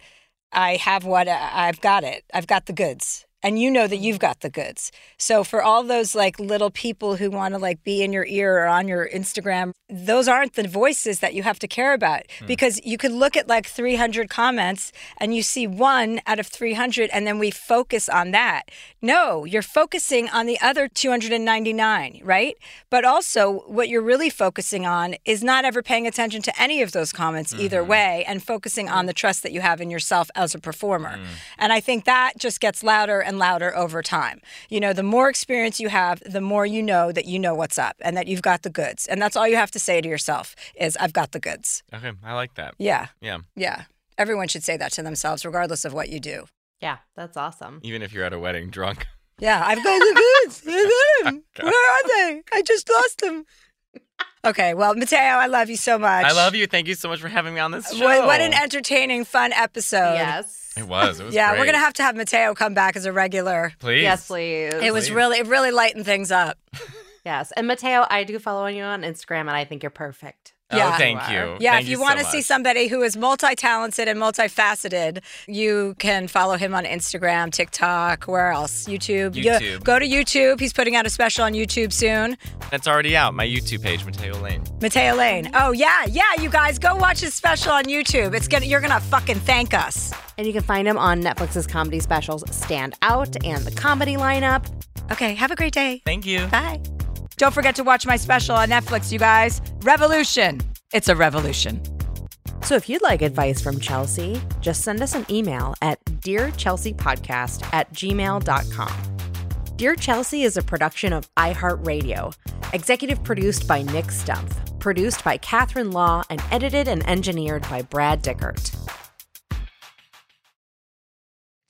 I have what I've got it. I've got the goods. And you know that you've got the goods. So for all those like little people who want to like be in your ear or on your Instagram, those aren't the voices that you have to care about hmm. because you could look at like 300 comments and you see one out of 300 and then we focus on that. No, you're focusing on the other 299, right? But also what you're really focusing on is not ever paying attention to any of those comments either mm-hmm. way and focusing on the trust that you have in yourself as a performer. Mm. And I think that just gets louder and louder over time. You know, the more experience you have, the more you know that you know what's up and that you've got the goods. And that's all you have to say to yourself is I've got the goods. Okay, I like that. Yeah. Yeah. Yeah. Everyone should say that to themselves regardless of what you do. Yeah, that's awesome. Even if you're at a wedding drunk. Yeah, I've got the goods. I got 'em. Where are they? I just lost them. Okay, well, Matteo, I love you so much. I love you. Thank you so much for having me on this show. What, what an entertaining, fun episode. Yes. It was. It was yeah, we're gonna have to have Matteo come back as a regular. Please. Yes, please. It was Please. really, it really lightened things up. Yes. And Matteo, I do follow you on Instagram and I think you're perfect. Oh, yeah. Oh, thank you. Yeah, Thank if you, so want to see somebody who is multi-talented and multifaceted, you can follow him on Instagram, TikTok, where else? YouTube. You- YouTube. go to YouTube. He's putting out a special on YouTube soon. It's already out. My YouTube page, Matteo Lane. Matteo Lane. Oh yeah, yeah, you guys go watch his special on YouTube. It's gonna you're gonna fucking thank us. And you can find him on Netflix's comedy specials Stand Out and the comedy lineup. Okay, have a great day. Thank you. Bye. Don't forget to watch my special on Netflix, you guys. Revolution. It's a revolution. So if you'd like advice from Chelsea, just send us an email at dearchelseapodcast at gmail.com. Dear Chelsea is a production of iHeartRadio, executive produced by Nick Stumpf, produced by Catherine Law, and edited and engineered by Brad Dickert.